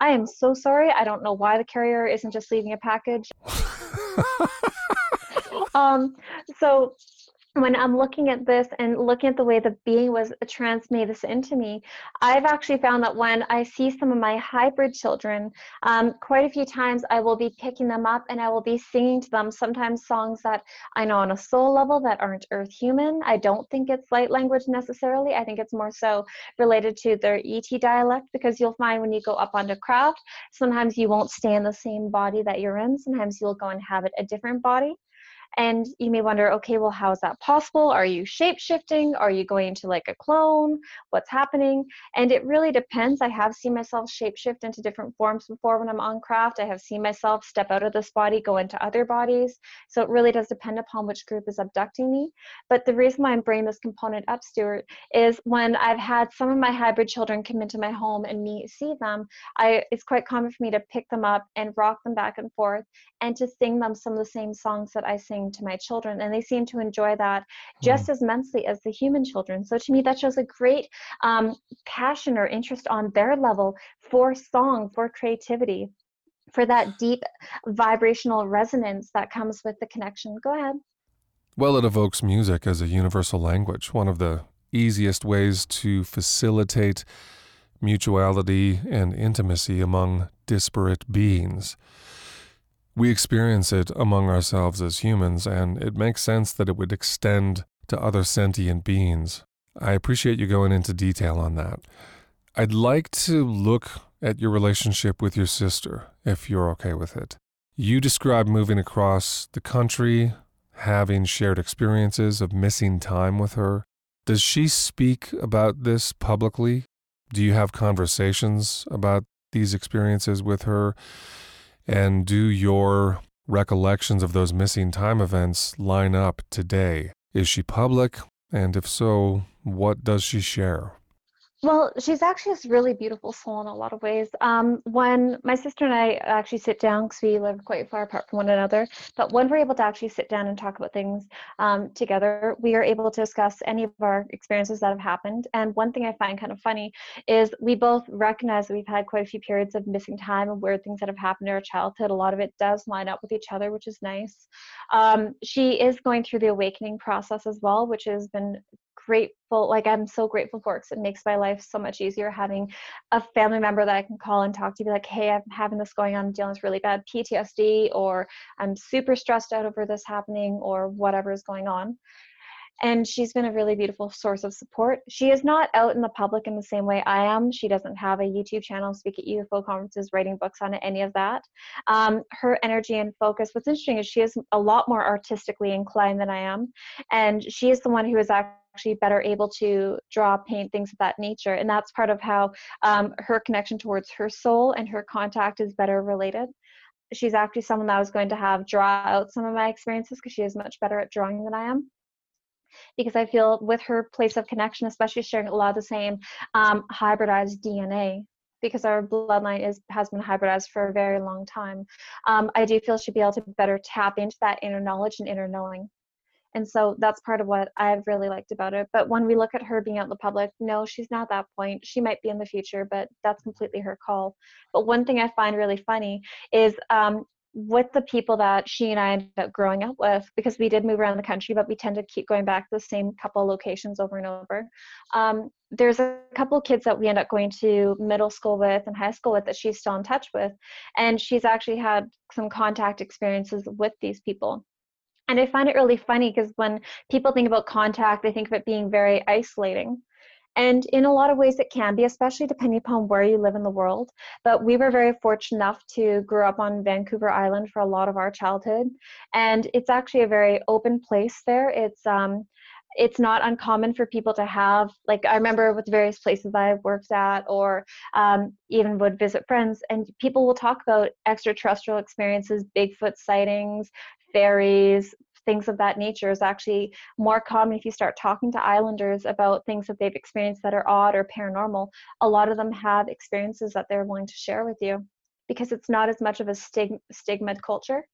I am so sorry. I don't know why the carrier isn't just leaving a package. um, so when I'm looking at this and looking at the way the being was transmitted this into me, I've actually found that when I see some of my hybrid children, um, quite a few times I will be picking them up and I will be singing to them sometimes songs that I know on a soul level that aren't earth human. I don't think it's light language necessarily. I think it's more so related to their ET dialect because you'll find when you go up onto craft, sometimes you won't stay in the same body that you're in. Sometimes you'll go and have it a different body. And you may wonder, okay, well, how is that possible? Are you shape shifting? Are you going to like a clone? What's happening? And it really depends. I have seen myself shape shift into different forms before when I'm on craft. I have seen myself step out of this body, go into other bodies. So it really does depend upon which group is abducting me. But the reason why I'm bringing this component up, Stuart, is when I've had some of my hybrid children come into my home and me see them, I it's quite common for me to pick them up and rock them back and forth and to sing them some of the same songs that I sing to my children and they seem to enjoy that just mm. as immensely as the human children. So to me that shows a great um, passion or interest on their level for song for creativity for that deep vibrational resonance that comes with the connection. Go ahead. Well it evokes music as a universal language one of the easiest ways to facilitate mutuality and intimacy among disparate beings we experience it among ourselves as humans, and it makes sense that it would extend to other sentient beings. I appreciate you going into detail on that. I'd like to look at your relationship with your sister, if you're okay with it. You describe moving across the country, having shared experiences of missing time with her. Does she speak about this publicly? Do you have conversations about these experiences with her? And do your recollections of those missing time events line up today? Is she public? And if so, what does she share? Well, she's actually a really beautiful soul in a lot of ways. Um, when my sister and I actually sit down, because we live quite far apart from one another, but when we're able to actually sit down and talk about things um, together, we are able to discuss any of our experiences that have happened. And one thing I find kind of funny is we both recognize that we've had quite a few periods of missing time and weird things that have happened in our childhood. A lot of it does line up with each other, which is nice. Um, she is going through the awakening process as well, which has been grateful like i'm so grateful for because it makes my life so much easier having a family member that i can call and talk to be like hey i'm having this going on I'm dealing with really bad ptsd or i'm super stressed out over this happening or whatever is going on and she's been a really beautiful source of support. She is not out in the public in the same way I am. She doesn't have a YouTube channel, speak at UFO conferences, writing books on it, any of that. Um, her energy and focus, what's interesting is she is a lot more artistically inclined than I am. And she is the one who is actually better able to draw, paint, things of that nature. And that's part of how um, her connection towards her soul and her contact is better related she's actually someone that I was going to have draw out some of my experiences because she is much better at drawing than I am because I feel with her place of connection, especially sharing a lot of the same um, hybridized DNA, because our bloodline is has been hybridized for a very long time. Um, I do feel she'd be able to better tap into that inner knowledge and inner knowing. And so that's part of what I've really liked about it. But when we look at her being out in the public, no, she's not that point. She might be in the future, but that's completely her call. But one thing I find really funny is um, with the people that she and I ended up growing up with, because we did move around the country, but we tend to keep going back to the same couple locations over and over. Um, there's a couple kids that we end up going to middle school with and high school with that she's still in touch with, and she's actually had some contact experiences with these people. And I find it really funny because when people think about contact, they think of it being very isolating. And in a lot of ways, it can be, especially depending upon where you live in the world. But we were very fortunate enough to grow up on Vancouver Island for a lot of our childhood. And it's actually a very open place there. It's, um, it's not uncommon for people to have like i remember with various places i've worked at or um, even would visit friends and people will talk about extraterrestrial experiences bigfoot sightings fairies things of that nature is actually more common if you start talking to islanders about things that they've experienced that are odd or paranormal. A lot of them have experiences that they're willing to share with you because it's not as much of a stig- stigma culture.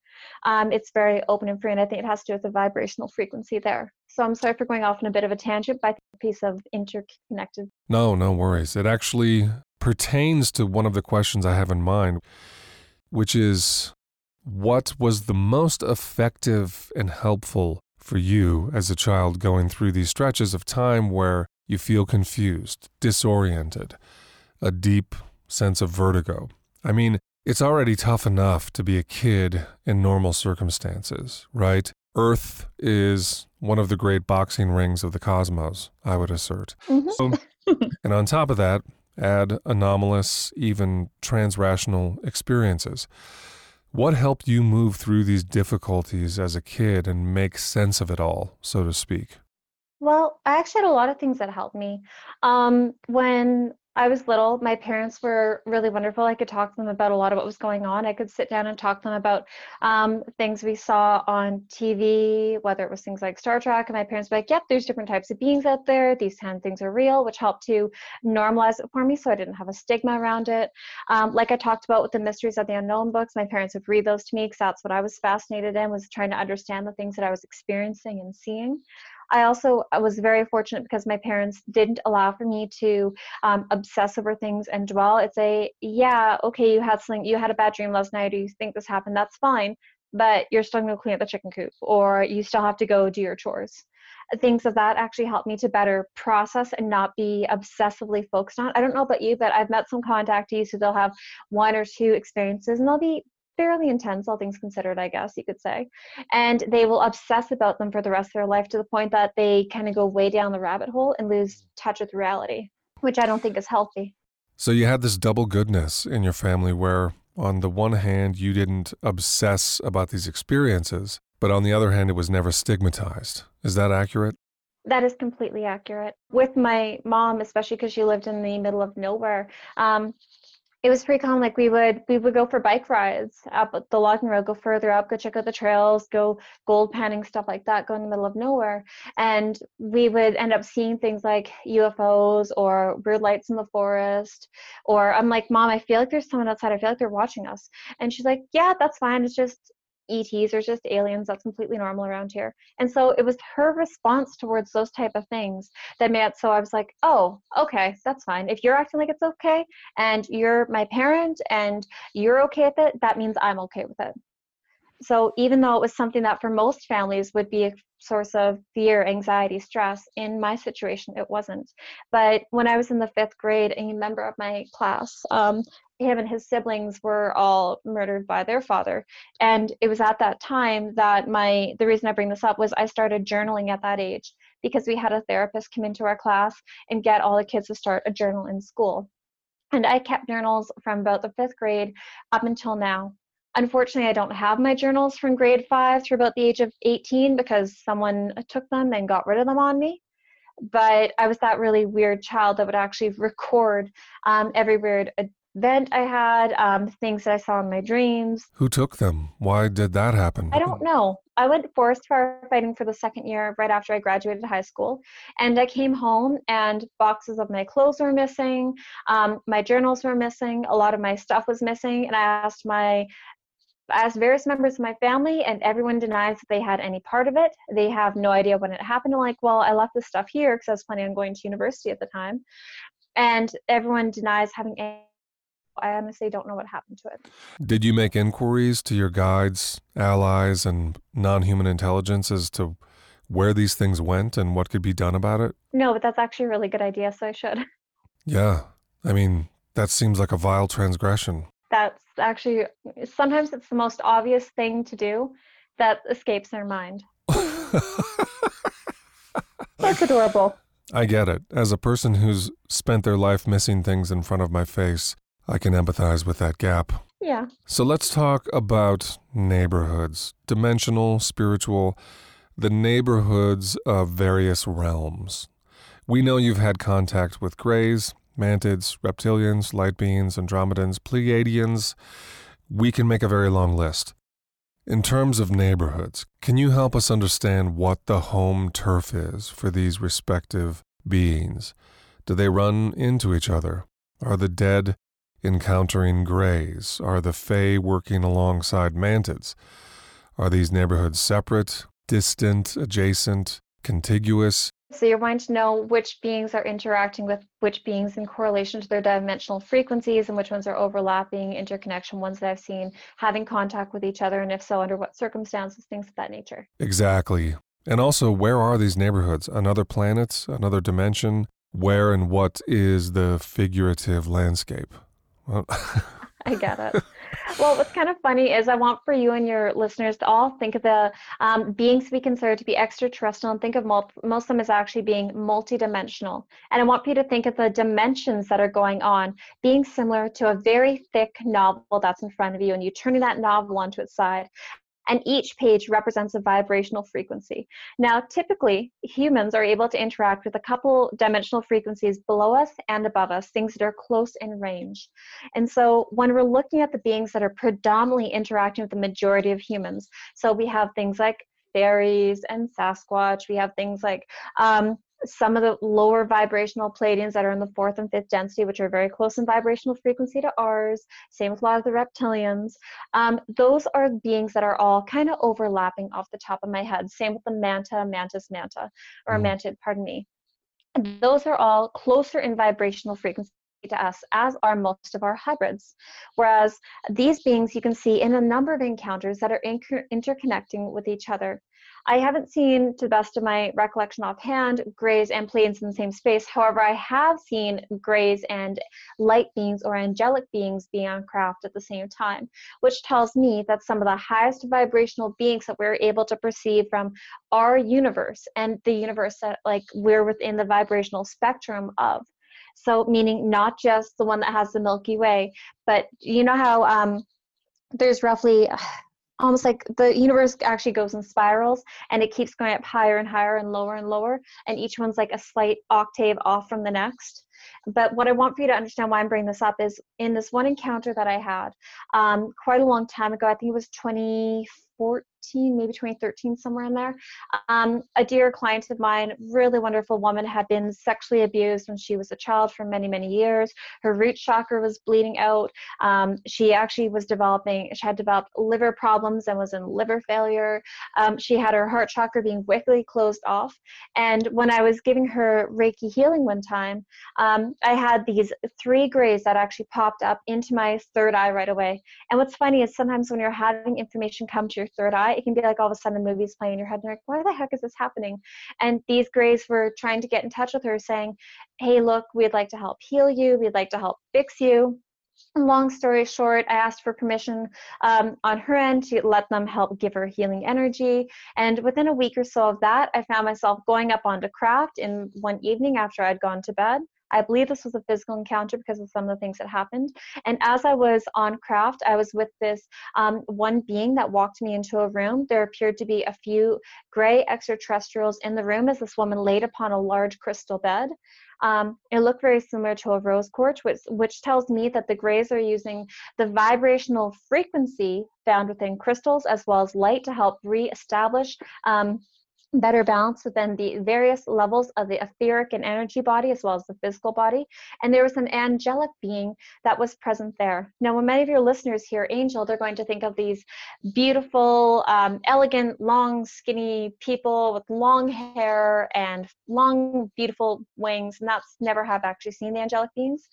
Um, it's very open and free, and I think it has to do with the vibrational frequency there. So I'm sorry for going off on a bit of a tangent, but i think a piece of interconnected. No, no worries. It actually pertains to one of the questions I have in mind, which is what was the most effective and helpful for you as a child going through these stretches of time where you feel confused, disoriented, a deep sense of vertigo? I mean, it's already tough enough to be a kid in normal circumstances, right? Earth is one of the great boxing rings of the cosmos, I would assert. Mm-hmm. and on top of that, add anomalous, even transrational experiences. What helped you move through these difficulties as a kid and make sense of it all, so to speak? Well, I actually had a lot of things that helped me. Um, when I was little, my parents were really wonderful. I could talk to them about a lot of what was going on. I could sit down and talk to them about um, things we saw on TV, whether it was things like Star Trek. And my parents were like, yep, there's different types of beings out there. These kind of things are real, which helped to normalize it for me so I didn't have a stigma around it. Um, like I talked about with the Mysteries of the Unknown books, my parents would read those to me because that's what I was fascinated in, was trying to understand the things that I was experiencing and seeing. I also was very fortunate because my parents didn't allow for me to um, obsess over things and dwell. It's a yeah, okay, you had something, you had a bad dream last night, or you think this happened. That's fine, but you're still going to clean up the chicken coop, or you still have to go do your chores. Things of that actually help me to better process and not be obsessively focused on. I don't know about you, but I've met some contactees who they'll have one or two experiences and they'll be fairly intense, all things considered, I guess you could say. And they will obsess about them for the rest of their life to the point that they kind of go way down the rabbit hole and lose touch with reality, which I don't think is healthy. So you had this double goodness in your family where, on the one hand, you didn't obsess about these experiences, but on the other hand, it was never stigmatized. Is that accurate? That is completely accurate. With my mom, especially because she lived in the middle of nowhere, um, it was pretty common. Like we would we would go for bike rides up the logging road, go further up, go check out the trails, go gold panning, stuff like that, go in the middle of nowhere. And we would end up seeing things like UFOs or weird lights in the forest. Or I'm like, Mom, I feel like there's someone outside. I feel like they're watching us. And she's like, Yeah, that's fine. It's just ETs are just aliens. That's completely normal around here. And so it was her response towards those type of things that made it so I was like, oh, okay, that's fine. If you're acting like it's okay and you're my parent and you're okay with it, that means I'm okay with it. So even though it was something that for most families would be a source of fear, anxiety, stress, in my situation it wasn't. But when I was in the fifth grade, a member of my class um, him and his siblings were all murdered by their father. And it was at that time that my the reason i bring this up was i started journaling at that age because we had a therapist come into our class and get all the kids to start a journal in school. And i kept journals from about the fifth grade up until now unfortunately i don't have my journals from grade five through about the age of 18 because someone took them and got rid of them on me but I was that really weird child that would actually record um, every weird event I had, um, things that I saw in my dreams. Who took them? Why did that happen? I don't know. I went forest firefighting for the second year right after I graduated high school. And I came home and boxes of my clothes were missing. Um, my journals were missing. A lot of my stuff was missing. And I asked my I asked various members of my family, and everyone denies that they had any part of it. They have no idea when it happened. I'm like, well, I left this stuff here because I was planning on going to university at the time. And everyone denies having any I honestly don't know what happened to it. Did you make inquiries to your guides, allies, and non human intelligence as to where these things went and what could be done about it? No, but that's actually a really good idea, so I should. Yeah. I mean, that seems like a vile transgression. That's actually sometimes it's the most obvious thing to do. that escapes their mind. That's adorable. I get it. As a person who's spent their life missing things in front of my face, I can empathize with that gap. Yeah. So let's talk about neighborhoods, dimensional, spiritual, the neighborhoods of various realms. We know you've had contact with greys, mantids, reptilians, light beings, andromedans, pleiadians. We can make a very long list. In terms of neighborhoods, can you help us understand what the home turf is for these respective beings? Do they run into each other? Are the dead encountering greys? Are the fae working alongside mantids? Are these neighborhoods separate, distant, adjacent, contiguous? So you're wanting to know which beings are interacting with which beings in correlation to their dimensional frequencies and which ones are overlapping, interconnection, ones that I've seen having contact with each other, and if so, under what circumstances, things of that nature. Exactly. And also, where are these neighborhoods? Another planet? Another dimension? Where and what is the figurative landscape? Well, I get it. Well, what's kind of funny is I want for you and your listeners to all think of the um, beings we consider to be extraterrestrial and think of most, most of them as actually being multidimensional. And I want you to think of the dimensions that are going on being similar to a very thick novel that's in front of you, and you turning that novel onto its side and each page represents a vibrational frequency. Now, typically, humans are able to interact with a couple dimensional frequencies below us and above us, things that are close in range. And so, when we're looking at the beings that are predominantly interacting with the majority of humans, so we have things like fairies and Sasquatch, we have things like um, some of the lower vibrational Pleiadians that are in the fourth and fifth density, which are very close in vibrational frequency to ours, same with a lot of the reptilians. Um, those are beings that are all kind of overlapping off the top of my head. Same with the manta, mantis, manta, or mm. mantid, pardon me. those are all closer in vibrational frequency to us, as are most of our hybrids. Whereas these beings you can see in a number of encounters that are inter- interconnecting with each other. I haven't seen, to the best of my recollection offhand, grays and planes in the same space. However, I have seen grays and light beings or angelic beings be on craft at the same time, which tells me that some of the highest vibrational beings that we're able to perceive from our universe and the universe that like we're within the vibrational spectrum of. So meaning not just the one that has the Milky Way, but you know how um, there's roughly almost like the universe actually goes in spirals and it keeps going up higher and higher and lower and lower and each one's like a slight octave off from the next. But what i want for you to understand why i'm bringing this up is in this one encounter that i had um, quite a long time ago i think it was 2014 maybe 2013, somewhere in there. Um, a dear client of mine, really wonderful woman, had been sexually abused when she was a child for many, many years. Her root chakra was bleeding out. Um, she actually was developing, she had developed liver problems and was in liver failure. Um, she had her heart chakra being wickedly closed off. And when I was giving her Reiki healing one time, um, I had these three grays that actually popped up into my third eye right away. And what's funny is sometimes when you're having information come to your third eye, it can be like all of a sudden movie's playing in your head and you're like, why the heck is this happening? And these grays were trying to get in touch with her saying, hey, look, we'd like to help heal you. We'd like to help fix you. Long story short, I asked for permission um, on her end to let them help give her healing energy. And within a week or so of that, I found myself going up onto craft in one evening after I'd gone to bed. I believe this was a physical encounter because of some of the things that happened. And as I was on craft, I was with this um, one being that walked me into a room. There appeared to be a few gray extraterrestrials in the room as this woman laid upon a large crystal bed. Um, it looked very similar to a rose quartz, which, which tells me that the grays are using the vibrational frequency found within crystals as well as light to help reestablish um, better balance within the various levels of the etheric and energy body as well as the physical body. And there was an angelic being that was present there. Now, when many of your listeners hear angel, they're going to think of these beautiful, um, elegant, long, skinny people with long hair and long, beautiful wings. And that's never have actually seen the angelic beings.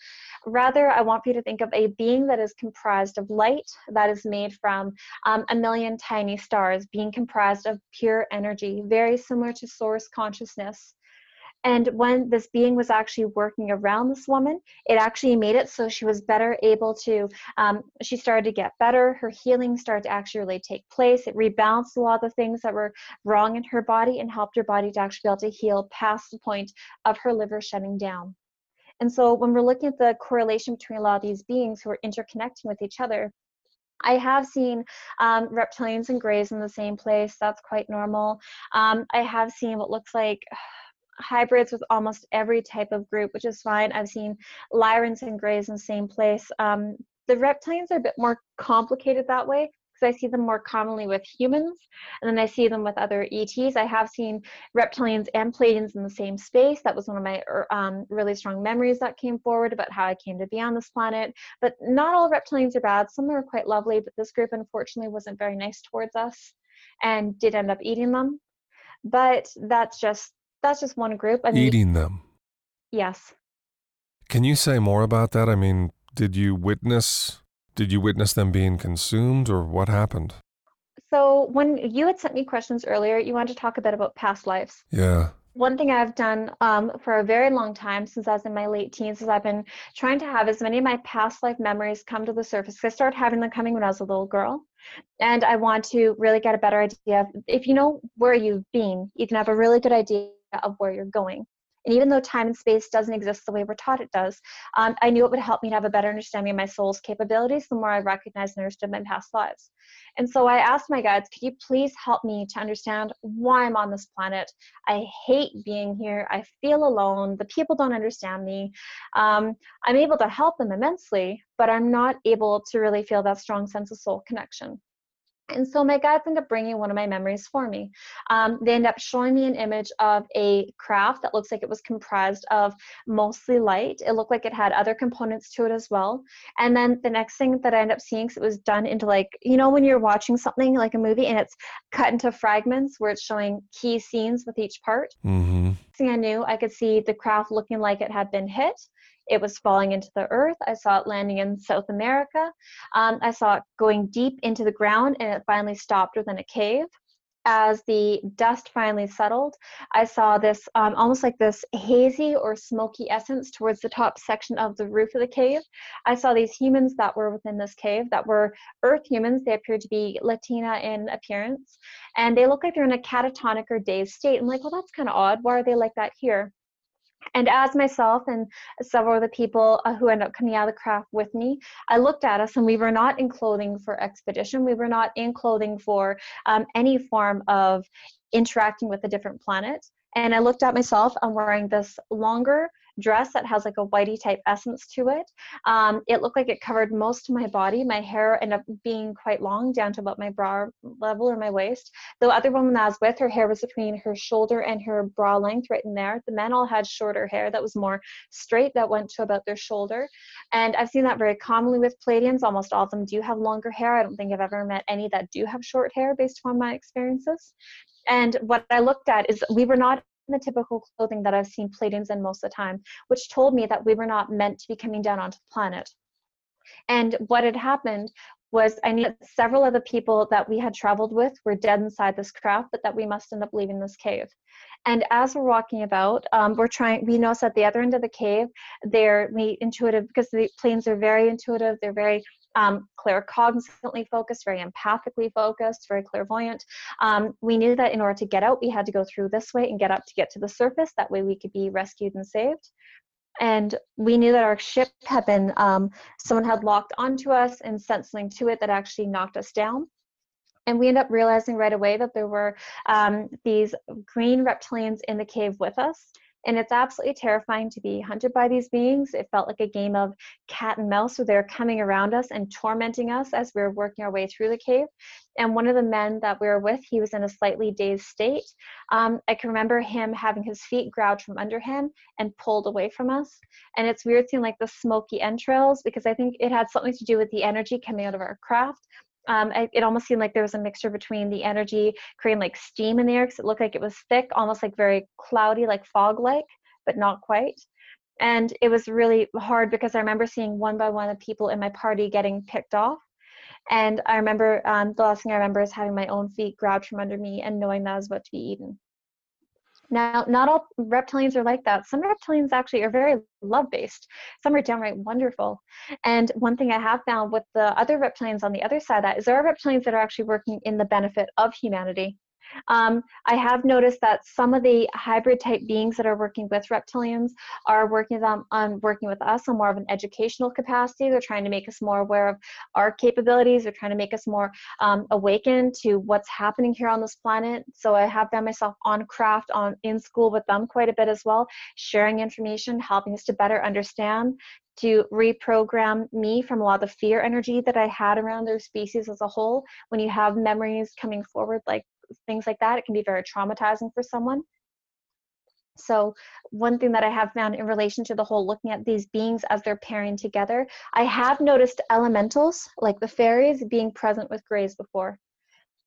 Rather, I want you to think of a being that is comprised of light, that is made from um, a million tiny stars, being comprised of pure energy, very similar to source consciousness. And when this being was actually working around this woman, it actually made it so she was better able to, um, she started to get better. Her healing started to actually really take place. It rebalanced a lot of the things that were wrong in her body and helped her body to actually be able to heal past the point of her liver shutting down. And so when we're looking at the correlation between a lot of these beings who are interconnecting with each other, I have seen um, reptilians and greys in the same place. That's quite normal. Um, I have seen what looks like hybrids with almost every type of group, which is fine. I've seen Lyrans and Greys in the same place. Um, the reptilians are a bit more complicated that way because I see them more commonly with humans, and then I see them with other ETs. I have seen reptilians and Pleiadians in the same space. That was one of my er, um, really strong memories that came forward about how I came to be on this planet. But not all reptilians are bad. Some are quite lovely, but this group unfortunately wasn't very nice towards us and did end up eating them. But that's just that's just one group. I mean, Eating them. Yes. Can you say more about that? I mean, did you witness did you witness them being consumed or what happened? So, when you had sent me questions earlier, you wanted to talk a bit about past lives. Yeah. One thing I've done um, for a very long time, since I was in my late teens, is I've been trying to have as many of my past life memories come to the surface. I started having them coming when I was a little girl. And I want to really get a better idea of if you know where you've been, you can have a really good idea of where you're going. And even though time and space doesn't exist the way we're taught it does, um, I knew it would help me to have a better understanding of my soul's capabilities the more I recognized and understood my past lives. And so I asked my guides, could you please help me to understand why I'm on this planet? I hate being here. I feel alone. The people don't understand me. Um, I'm able to help them immensely, but I'm not able to really feel that strong sense of soul connection. And so my guides end up bringing one of my memories for me. Um, they end up showing me an image of a craft that looks like it was comprised of mostly light. It looked like it had other components to it as well. And then the next thing that I end up seeing, so it was done into like, you know, when you're watching something like a movie and it's cut into fragments where it's showing key scenes with each part. Mm-hmm. Thing I knew, I could see the craft looking like it had been hit. It was falling into the earth. I saw it landing in South America. Um, I saw it going deep into the ground and it finally stopped within a cave. As the dust finally settled, I saw this um, almost like this hazy or smoky essence towards the top section of the roof of the cave. I saw these humans that were within this cave that were earth humans. They appeared to be Latina in appearance, and they look like they're in a catatonic or dazed state. I'm like, well, that's kind of odd. Why are they like that here? And as myself and several of the people uh, who ended up coming out of the craft with me, I looked at us and we were not in clothing for expedition. We were not in clothing for um, any form of interacting with a different planet. And I looked at myself, I'm wearing this longer dress that has like a whitey type essence to it. Um, it looked like it covered most of my body. My hair ended up being quite long down to about my bra level or my waist. The other woman that I was with, her hair was between her shoulder and her bra length right in there. The men all had shorter hair that was more straight that went to about their shoulder. And I've seen that very commonly with Pleiadians. Almost all of them do have longer hair. I don't think I've ever met any that do have short hair based upon my experiences. And what I looked at is we were not the typical clothing that I've seen Pleiadians in most of the time, which told me that we were not meant to be coming down onto the planet. And what had happened was I knew that several of the people that we had traveled with were dead inside this craft, but that we must end up leaving this cave. And as we're walking about, um, we're trying. We notice at the other end of the cave, they're we intuitive because the planes are very intuitive. They're very um, claircognizantly focused, very empathically focused, very clairvoyant. Um, we knew that in order to get out, we had to go through this way and get up to get to the surface. That way we could be rescued and saved. And we knew that our ship had been, um, someone had locked onto us and sent something to it that actually knocked us down. And we ended up realizing right away that there were um, these green reptilians in the cave with us. And it's absolutely terrifying to be hunted by these beings. It felt like a game of cat and mouse where they're coming around us and tormenting us as we were working our way through the cave. And one of the men that we were with, he was in a slightly dazed state. Um, I can remember him having his feet grabbed from under him and pulled away from us. And it's weird seeing like the smoky entrails because I think it had something to do with the energy coming out of our craft um, it almost seemed like there was a mixture between the energy creating like steam in the air because it looked like it was thick, almost like very cloudy, like fog like, but not quite. And it was really hard because I remember seeing one by one the people in my party getting picked off. And I remember um, the last thing I remember is having my own feet grabbed from under me and knowing that I was about to be eaten. Now, not all reptilians are like that. Some reptilians actually are very love based, some are downright wonderful. And one thing I have found with the other reptilians on the other side of that is there are reptilians that are actually working in the benefit of humanity. Um, I have noticed that some of the hybrid type beings that are working with reptilians are working on, on working with us on more of an educational capacity. They're trying to make us more aware of our capabilities. They're trying to make us more um, awakened to what's happening here on this planet. So I have found myself on craft on in school with them quite a bit as well, sharing information, helping us to better understand to reprogram me from a lot of the fear energy that I had around their species as a whole. When you have memories coming forward like things like that, it can be very traumatizing for someone. So, one thing that I have found in relation to the whole looking at these beings as they're pairing together, I have noticed elementals like the fairies being present with grays before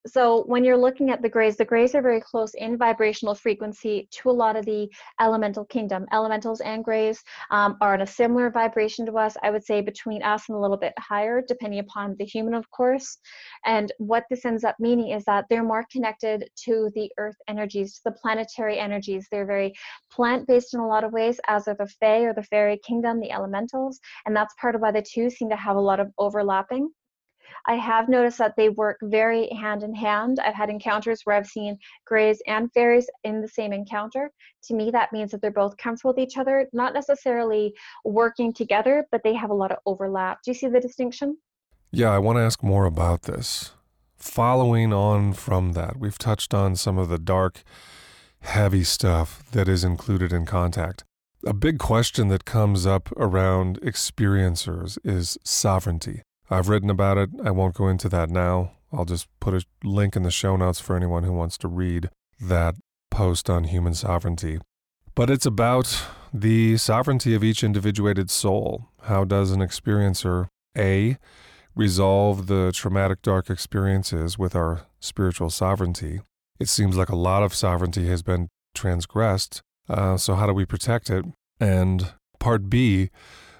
so when you're looking at the grays, the grays are very close in vibrational frequency to a lot of the elemental kingdom. Elementals and grays um, are in a similar vibration to us. I would say between us and a little bit higher, depending upon the human, of course. And what this ends up meaning is that they're more connected to the earth energies, to the planetary energies. They're very plant-based in a lot of ways, as are the fae or the fairy kingdom, the elementals. And that's part of why the two seem to have a lot of overlapping. I have noticed that they work very hand in hand. I've had encounters where I've seen grays and fairies in the same encounter. To me, that means that they're both comfortable with each other, not necessarily working together, but they have a lot of overlap. Do you see the distinction? Yeah, I want to ask more about this. Following on from that, we've touched on some of the dark, heavy stuff that is included in contact. A big question that comes up around experiencers is sovereignty. I've written about it. I won't go into that now. I'll just put a link in the show notes for anyone who wants to read that post on human sovereignty. But it's about the sovereignty of each individuated soul. How does an experiencer, A, resolve the traumatic dark experiences with our spiritual sovereignty? It seems like a lot of sovereignty has been transgressed. Uh, so, how do we protect it? And part B,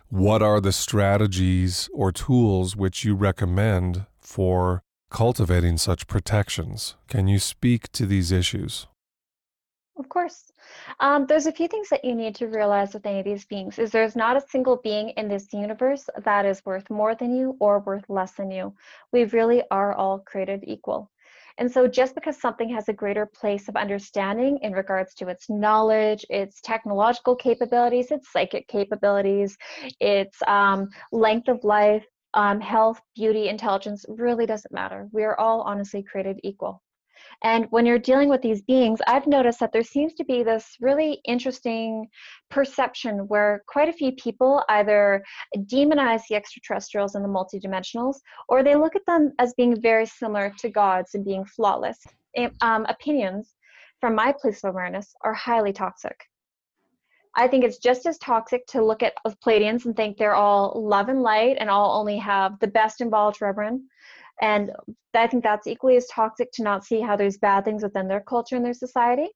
what are the strategies or tools which you recommend for cultivating such protections? Can you speak to these issues? Of course. Um, there's a few things that you need to realize with any of these beings is there's not a single being in this universe that is worth more than you or worth less than you. We really are all created equal. And so, just because something has a greater place of understanding in regards to its knowledge, its technological capabilities, its psychic capabilities, its um, length of life, um, health, beauty, intelligence, really doesn't matter. We are all honestly created equal. And when you're dealing with these beings, I've noticed that there seems to be this really interesting perception where quite a few people either demonize the extraterrestrials and the multidimensionals, or they look at them as being very similar to gods and being flawless. Um, opinions, from my place of awareness, are highly toxic. I think it's just as toxic to look at the Pleiadians and think they're all love and light and all only have the best in Reverend and I think that's equally as toxic to not see how there's bad things within their culture and their society.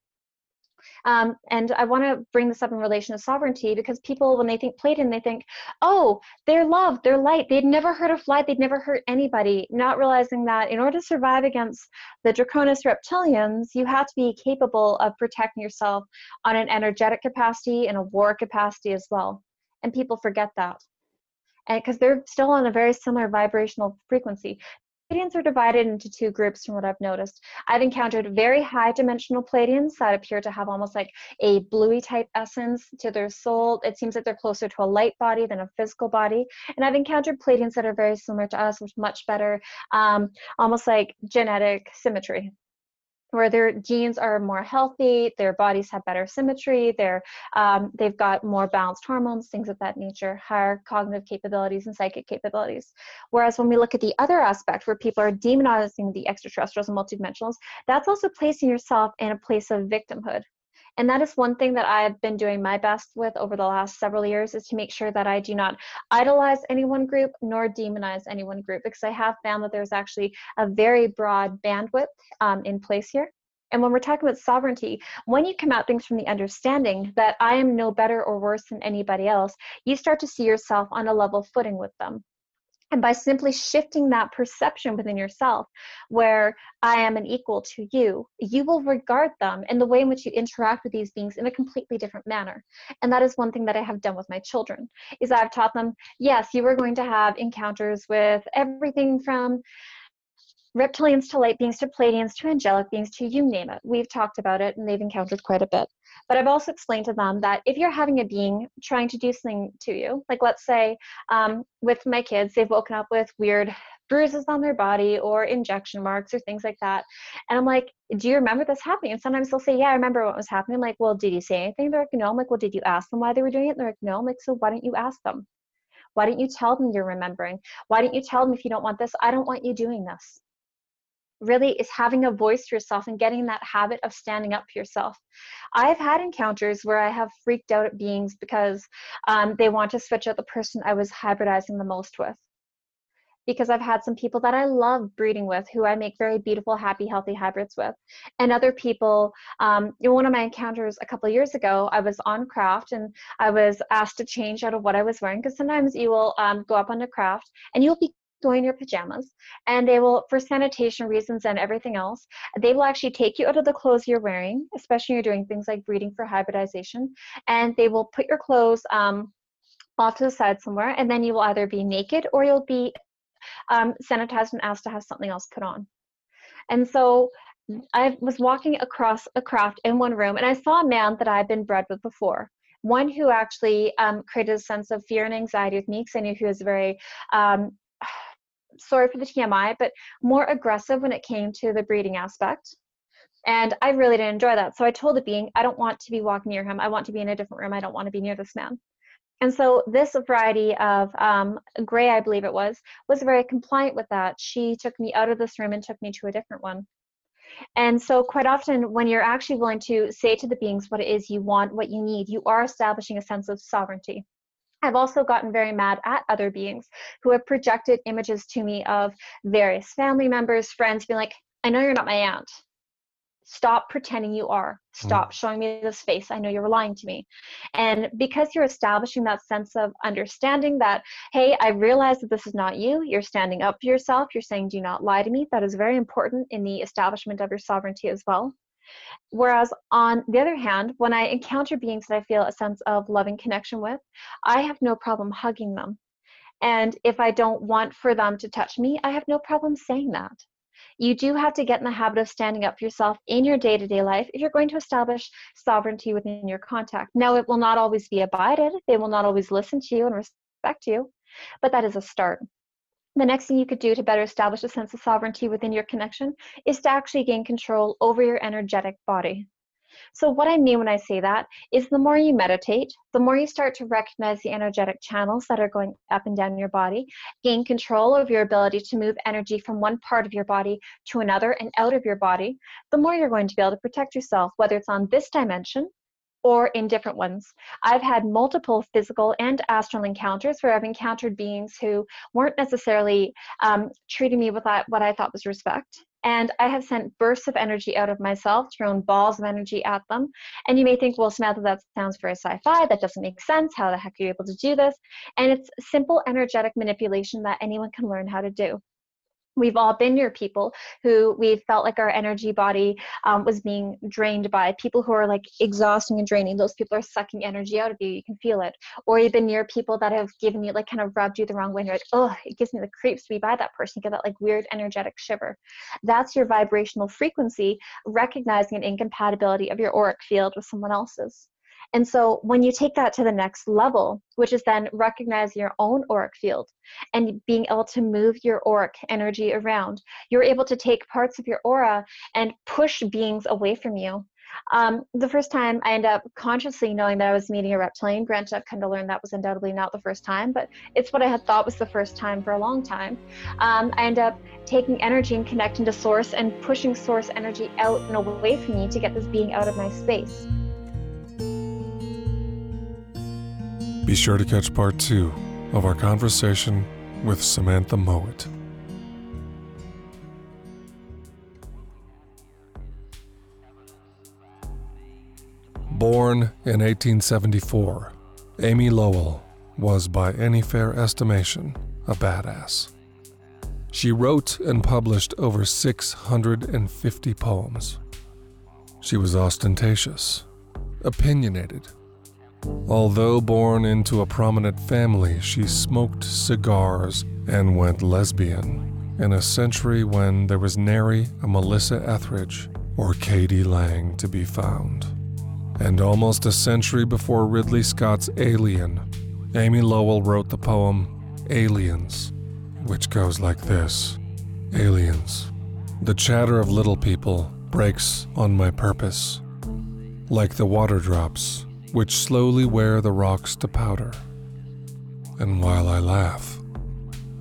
Um, and I want to bring this up in relation to sovereignty because people, when they think Pleiadian, they think, oh, they're love, they're light. They'd never hurt a light, they'd never hurt anybody, not realizing that in order to survive against the Draconis reptilians, you have to be capable of protecting yourself on an energetic capacity and a war capacity as well. And people forget that and because they're still on a very similar vibrational frequency. Pleiadians are divided into two groups from what I've noticed. I've encountered very high dimensional Pleiadians that appear to have almost like a bluey type essence to their soul. It seems that they're closer to a light body than a physical body. And I've encountered Pleiadians that are very similar to us with much better, um, almost like genetic symmetry where their genes are more healthy, their bodies have better symmetry, they're, um, they've got more balanced hormones, things of that nature, higher cognitive capabilities and psychic capabilities. Whereas when we look at the other aspect where people are demonizing the extraterrestrials and multidimensionals, that's also placing yourself in a place of victimhood. And that is one thing that I've been doing my best with over the last several years is to make sure that I do not idolize any one group nor demonize any one group because I have found that there's actually a very broad bandwidth um, in place here. And when we're talking about sovereignty, when you come at things from the understanding that I am no better or worse than anybody else, you start to see yourself on a level footing with them. And by simply shifting that perception within yourself, where I am an equal to you, you will regard them and the way in which you interact with these beings in a completely different manner. And that is one thing that I have done with my children, is I've taught them, yes, you are going to have encounters with everything from reptilians to light beings to Pleiadians to angelic beings to you name it. We've talked about it and they've encountered quite a bit. But I've also explained to them that if you're having a being trying to do something to you, like let's say um, with my kids, they've woken up with weird bruises on their body or injection marks or things like that. And I'm like, do you remember this happening? And sometimes they'll say, yeah, I remember what was happening. I'm like, well, did you say anything? They're like, no. I'm like, well, did you ask them why they were doing it? They're like, no. I'm like, so why don't you ask them? Why don't you tell them you're remembering? Why don't you tell them if you don't want this? I don't want you doing this really is having a voice for yourself and getting that habit of standing up for yourself. I've had encounters where I have freaked out at beings because um, they want to switch out the person I was hybridizing the most with. Because I've had some people that I love breeding with who I make very beautiful, happy, healthy hybrids with. And other people, um, in one of my encounters a couple years ago, I was on craft and I was asked to change out of what I was wearing because sometimes you will um, go up on the craft and you'll be go in your pajamas and they will for sanitation reasons and everything else they will actually take you out of the clothes you're wearing especially you're doing things like breeding for hybridization and they will put your clothes um, off to the side somewhere and then you will either be naked or you'll be um, sanitized and asked to have something else put on. And so I was walking across a craft in one room and I saw a man that I'd been bred with before one who actually um, created a sense of fear and anxiety with me because I knew he was very um, sorry for the TMI, but more aggressive when it came to the breeding aspect. And I really didn't enjoy that. So I told the being, I don't want to be walking near him. I want to be in a different room. I don't want to be near this man. And so this variety of um, gray, I believe it was, was very compliant with that. She took me out of this room and took me to a different one. And so, quite often, when you're actually willing to say to the beings what it is you want, what you need, you are establishing a sense of sovereignty. I've also gotten very mad at other beings who have projected images to me of various family members, friends, being like, I know you're not my aunt. Stop pretending you are. Stop mm. showing me this face. I know you're lying to me. And because you're establishing that sense of understanding that, hey, I realize that this is not you, you're standing up for yourself, you're saying, do not lie to me. That is very important in the establishment of your sovereignty as well. Whereas on the other hand, when I encounter beings that I feel a sense of loving connection with, I have no problem hugging them. And if I don't want for them to touch me, I have no problem saying that. You do have to get in the habit of standing up for yourself in your day to day life if you're going to establish sovereignty within your contact. Now, it will not always be abided, they will not always listen to you and respect you, but that is a start the next thing you could do to better establish a sense of sovereignty within your connection is to actually gain control over your energetic body. So, what I mean when I say that is the more you meditate, the more you start to recognize the energetic channels that are going up and down your body, gain control of your ability to move energy from one part of your body to another and out of your body, the more you're going to be able to protect yourself, whether it's on this dimension or in different ones. I've had multiple physical and astral encounters where I've encountered beings who weren't necessarily um, treating me with what I thought was respect. And I have sent bursts of energy out of myself, thrown balls of energy at them. And you may think, well, Samantha, that sounds very sci fi. That doesn't make sense. How the heck are you able to do this? And it's simple energetic manipulation that anyone can learn how to do we've all been near people who we felt like our energy body um, was being drained by. People who are like exhausting and draining those people are sucking energy out of you you can feel it. Or you've been near people that have given you like kind of rubbed you the wrong way and you're like oh it gives me the creeps to be by that person you get that like weird energetic shiver. That's your vibrational frequency recognizing an incompatibility of your auric field with someone else's and so when you take that to the next level, which is then recognizing your own auric field and being able to move your auric energy around, you're able to take parts of your aura and push beings away from you. Um, the first time I end up consciously knowing that I was meeting a reptilian, granted, I've come to learn that was undoubtedly not the first time, but it's what I had thought was the first time for a long time. Um, I end up taking energy and connecting to source and pushing source energy out and away from me to get this being out of my space. Be sure to catch part two of our conversation with Samantha Mowat. Born in 1874, Amy Lowell was, by any fair estimation, a badass. She wrote and published over 650 poems. She was ostentatious, opinionated. Although born into a prominent family, she smoked cigars and went lesbian in a century when there was nary a Melissa Etheridge or k.d. lang to be found. And almost a century before Ridley Scott's Alien, Amy Lowell wrote the poem Aliens, which goes like this Aliens. The chatter of little people breaks on my purpose, like the water drops which slowly wear the rocks to powder. And while I laugh,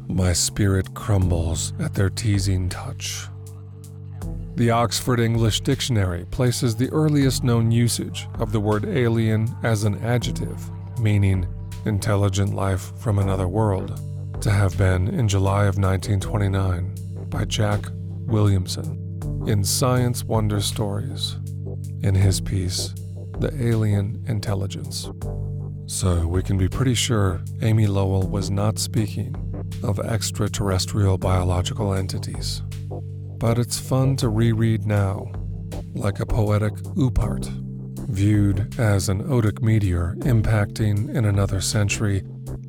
my spirit crumbles at their teasing touch. The Oxford English Dictionary places the earliest known usage of the word alien as an adjective, meaning intelligent life from another world, to have been in July of 1929 by Jack Williamson in Science Wonder Stories in his piece, The Alien Intelligence. So we can be pretty sure Amy Lowell was not speaking of extraterrestrial biological entities. But it's fun to reread now, like a poetic oopart, viewed as an odic meteor impacting in another century.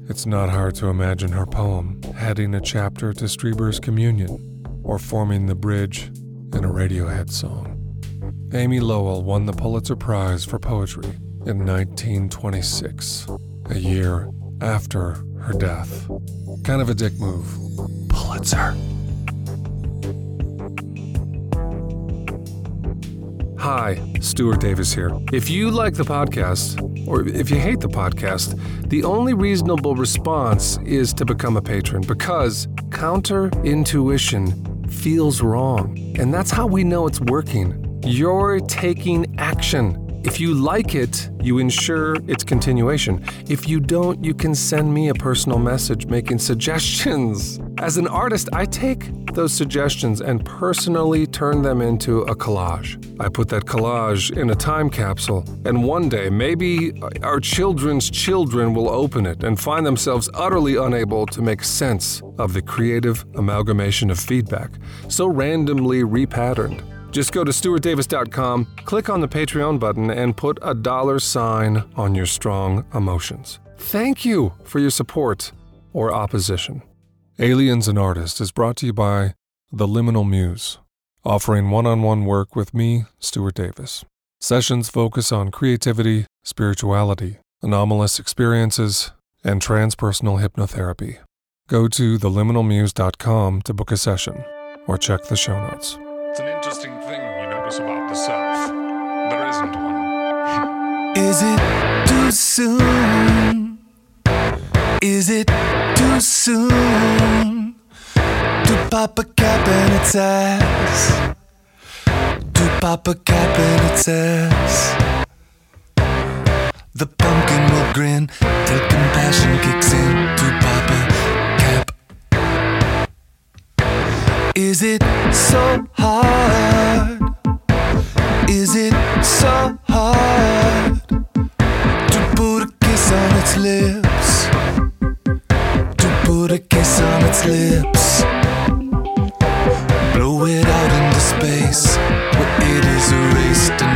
It's not hard to imagine her poem adding a chapter to Strieber's Communion or forming the bridge in a Radiohead song. Amy Lowell won the Pulitzer Prize for Poetry in 1926, a year after her death. Kind of a dick move. Pulitzer. Hi, Stuart Davis here. If you like the podcast, or if you hate the podcast, the only reasonable response is to become a patron because counter intuition feels wrong. And that's how we know it's working. You're taking action. If you like it, you ensure its continuation. If you don't, you can send me a personal message making suggestions. As an artist, I take those suggestions and personally turn them into a collage. I put that collage in a time capsule, and one day, maybe our children's children will open it and find themselves utterly unable to make sense of the creative amalgamation of feedback, so randomly repatterned. Just go to stuartdavis.com, click on the Patreon button, and put a dollar sign on your strong emotions. Thank you for your support or opposition. Aliens and Artists is brought to you by The Liminal Muse, offering one on one work with me, Stuart Davis. Sessions focus on creativity, spirituality, anomalous experiences, and transpersonal hypnotherapy. Go to theliminalmuse.com to book a session or check the show notes. It's an interesting the. There isn't one. Is it too soon? Is it too soon to pop a cap in its ass? To pop a cap in its ass. The pumpkin will grin till compassion kicks in to pop a cap. Is it so hard? Is it so hard to put a kiss on its lips? To put a kiss on its lips. Blow it out into space where it is erased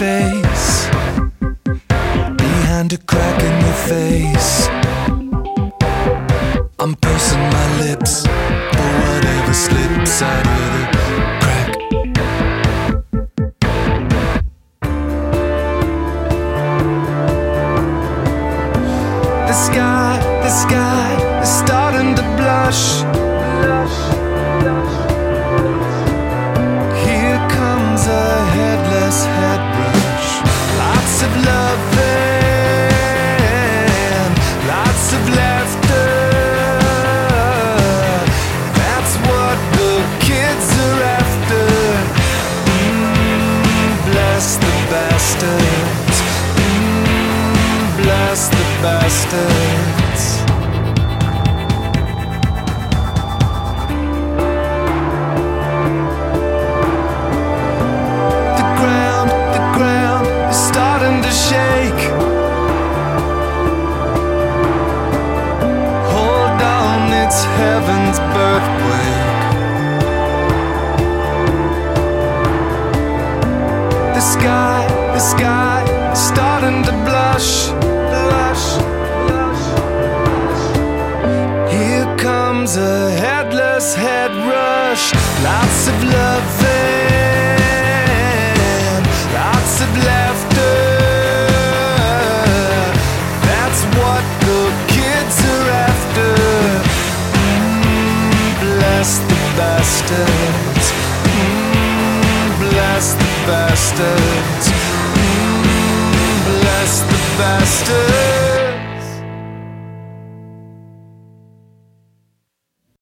face. Behind a crack in your face.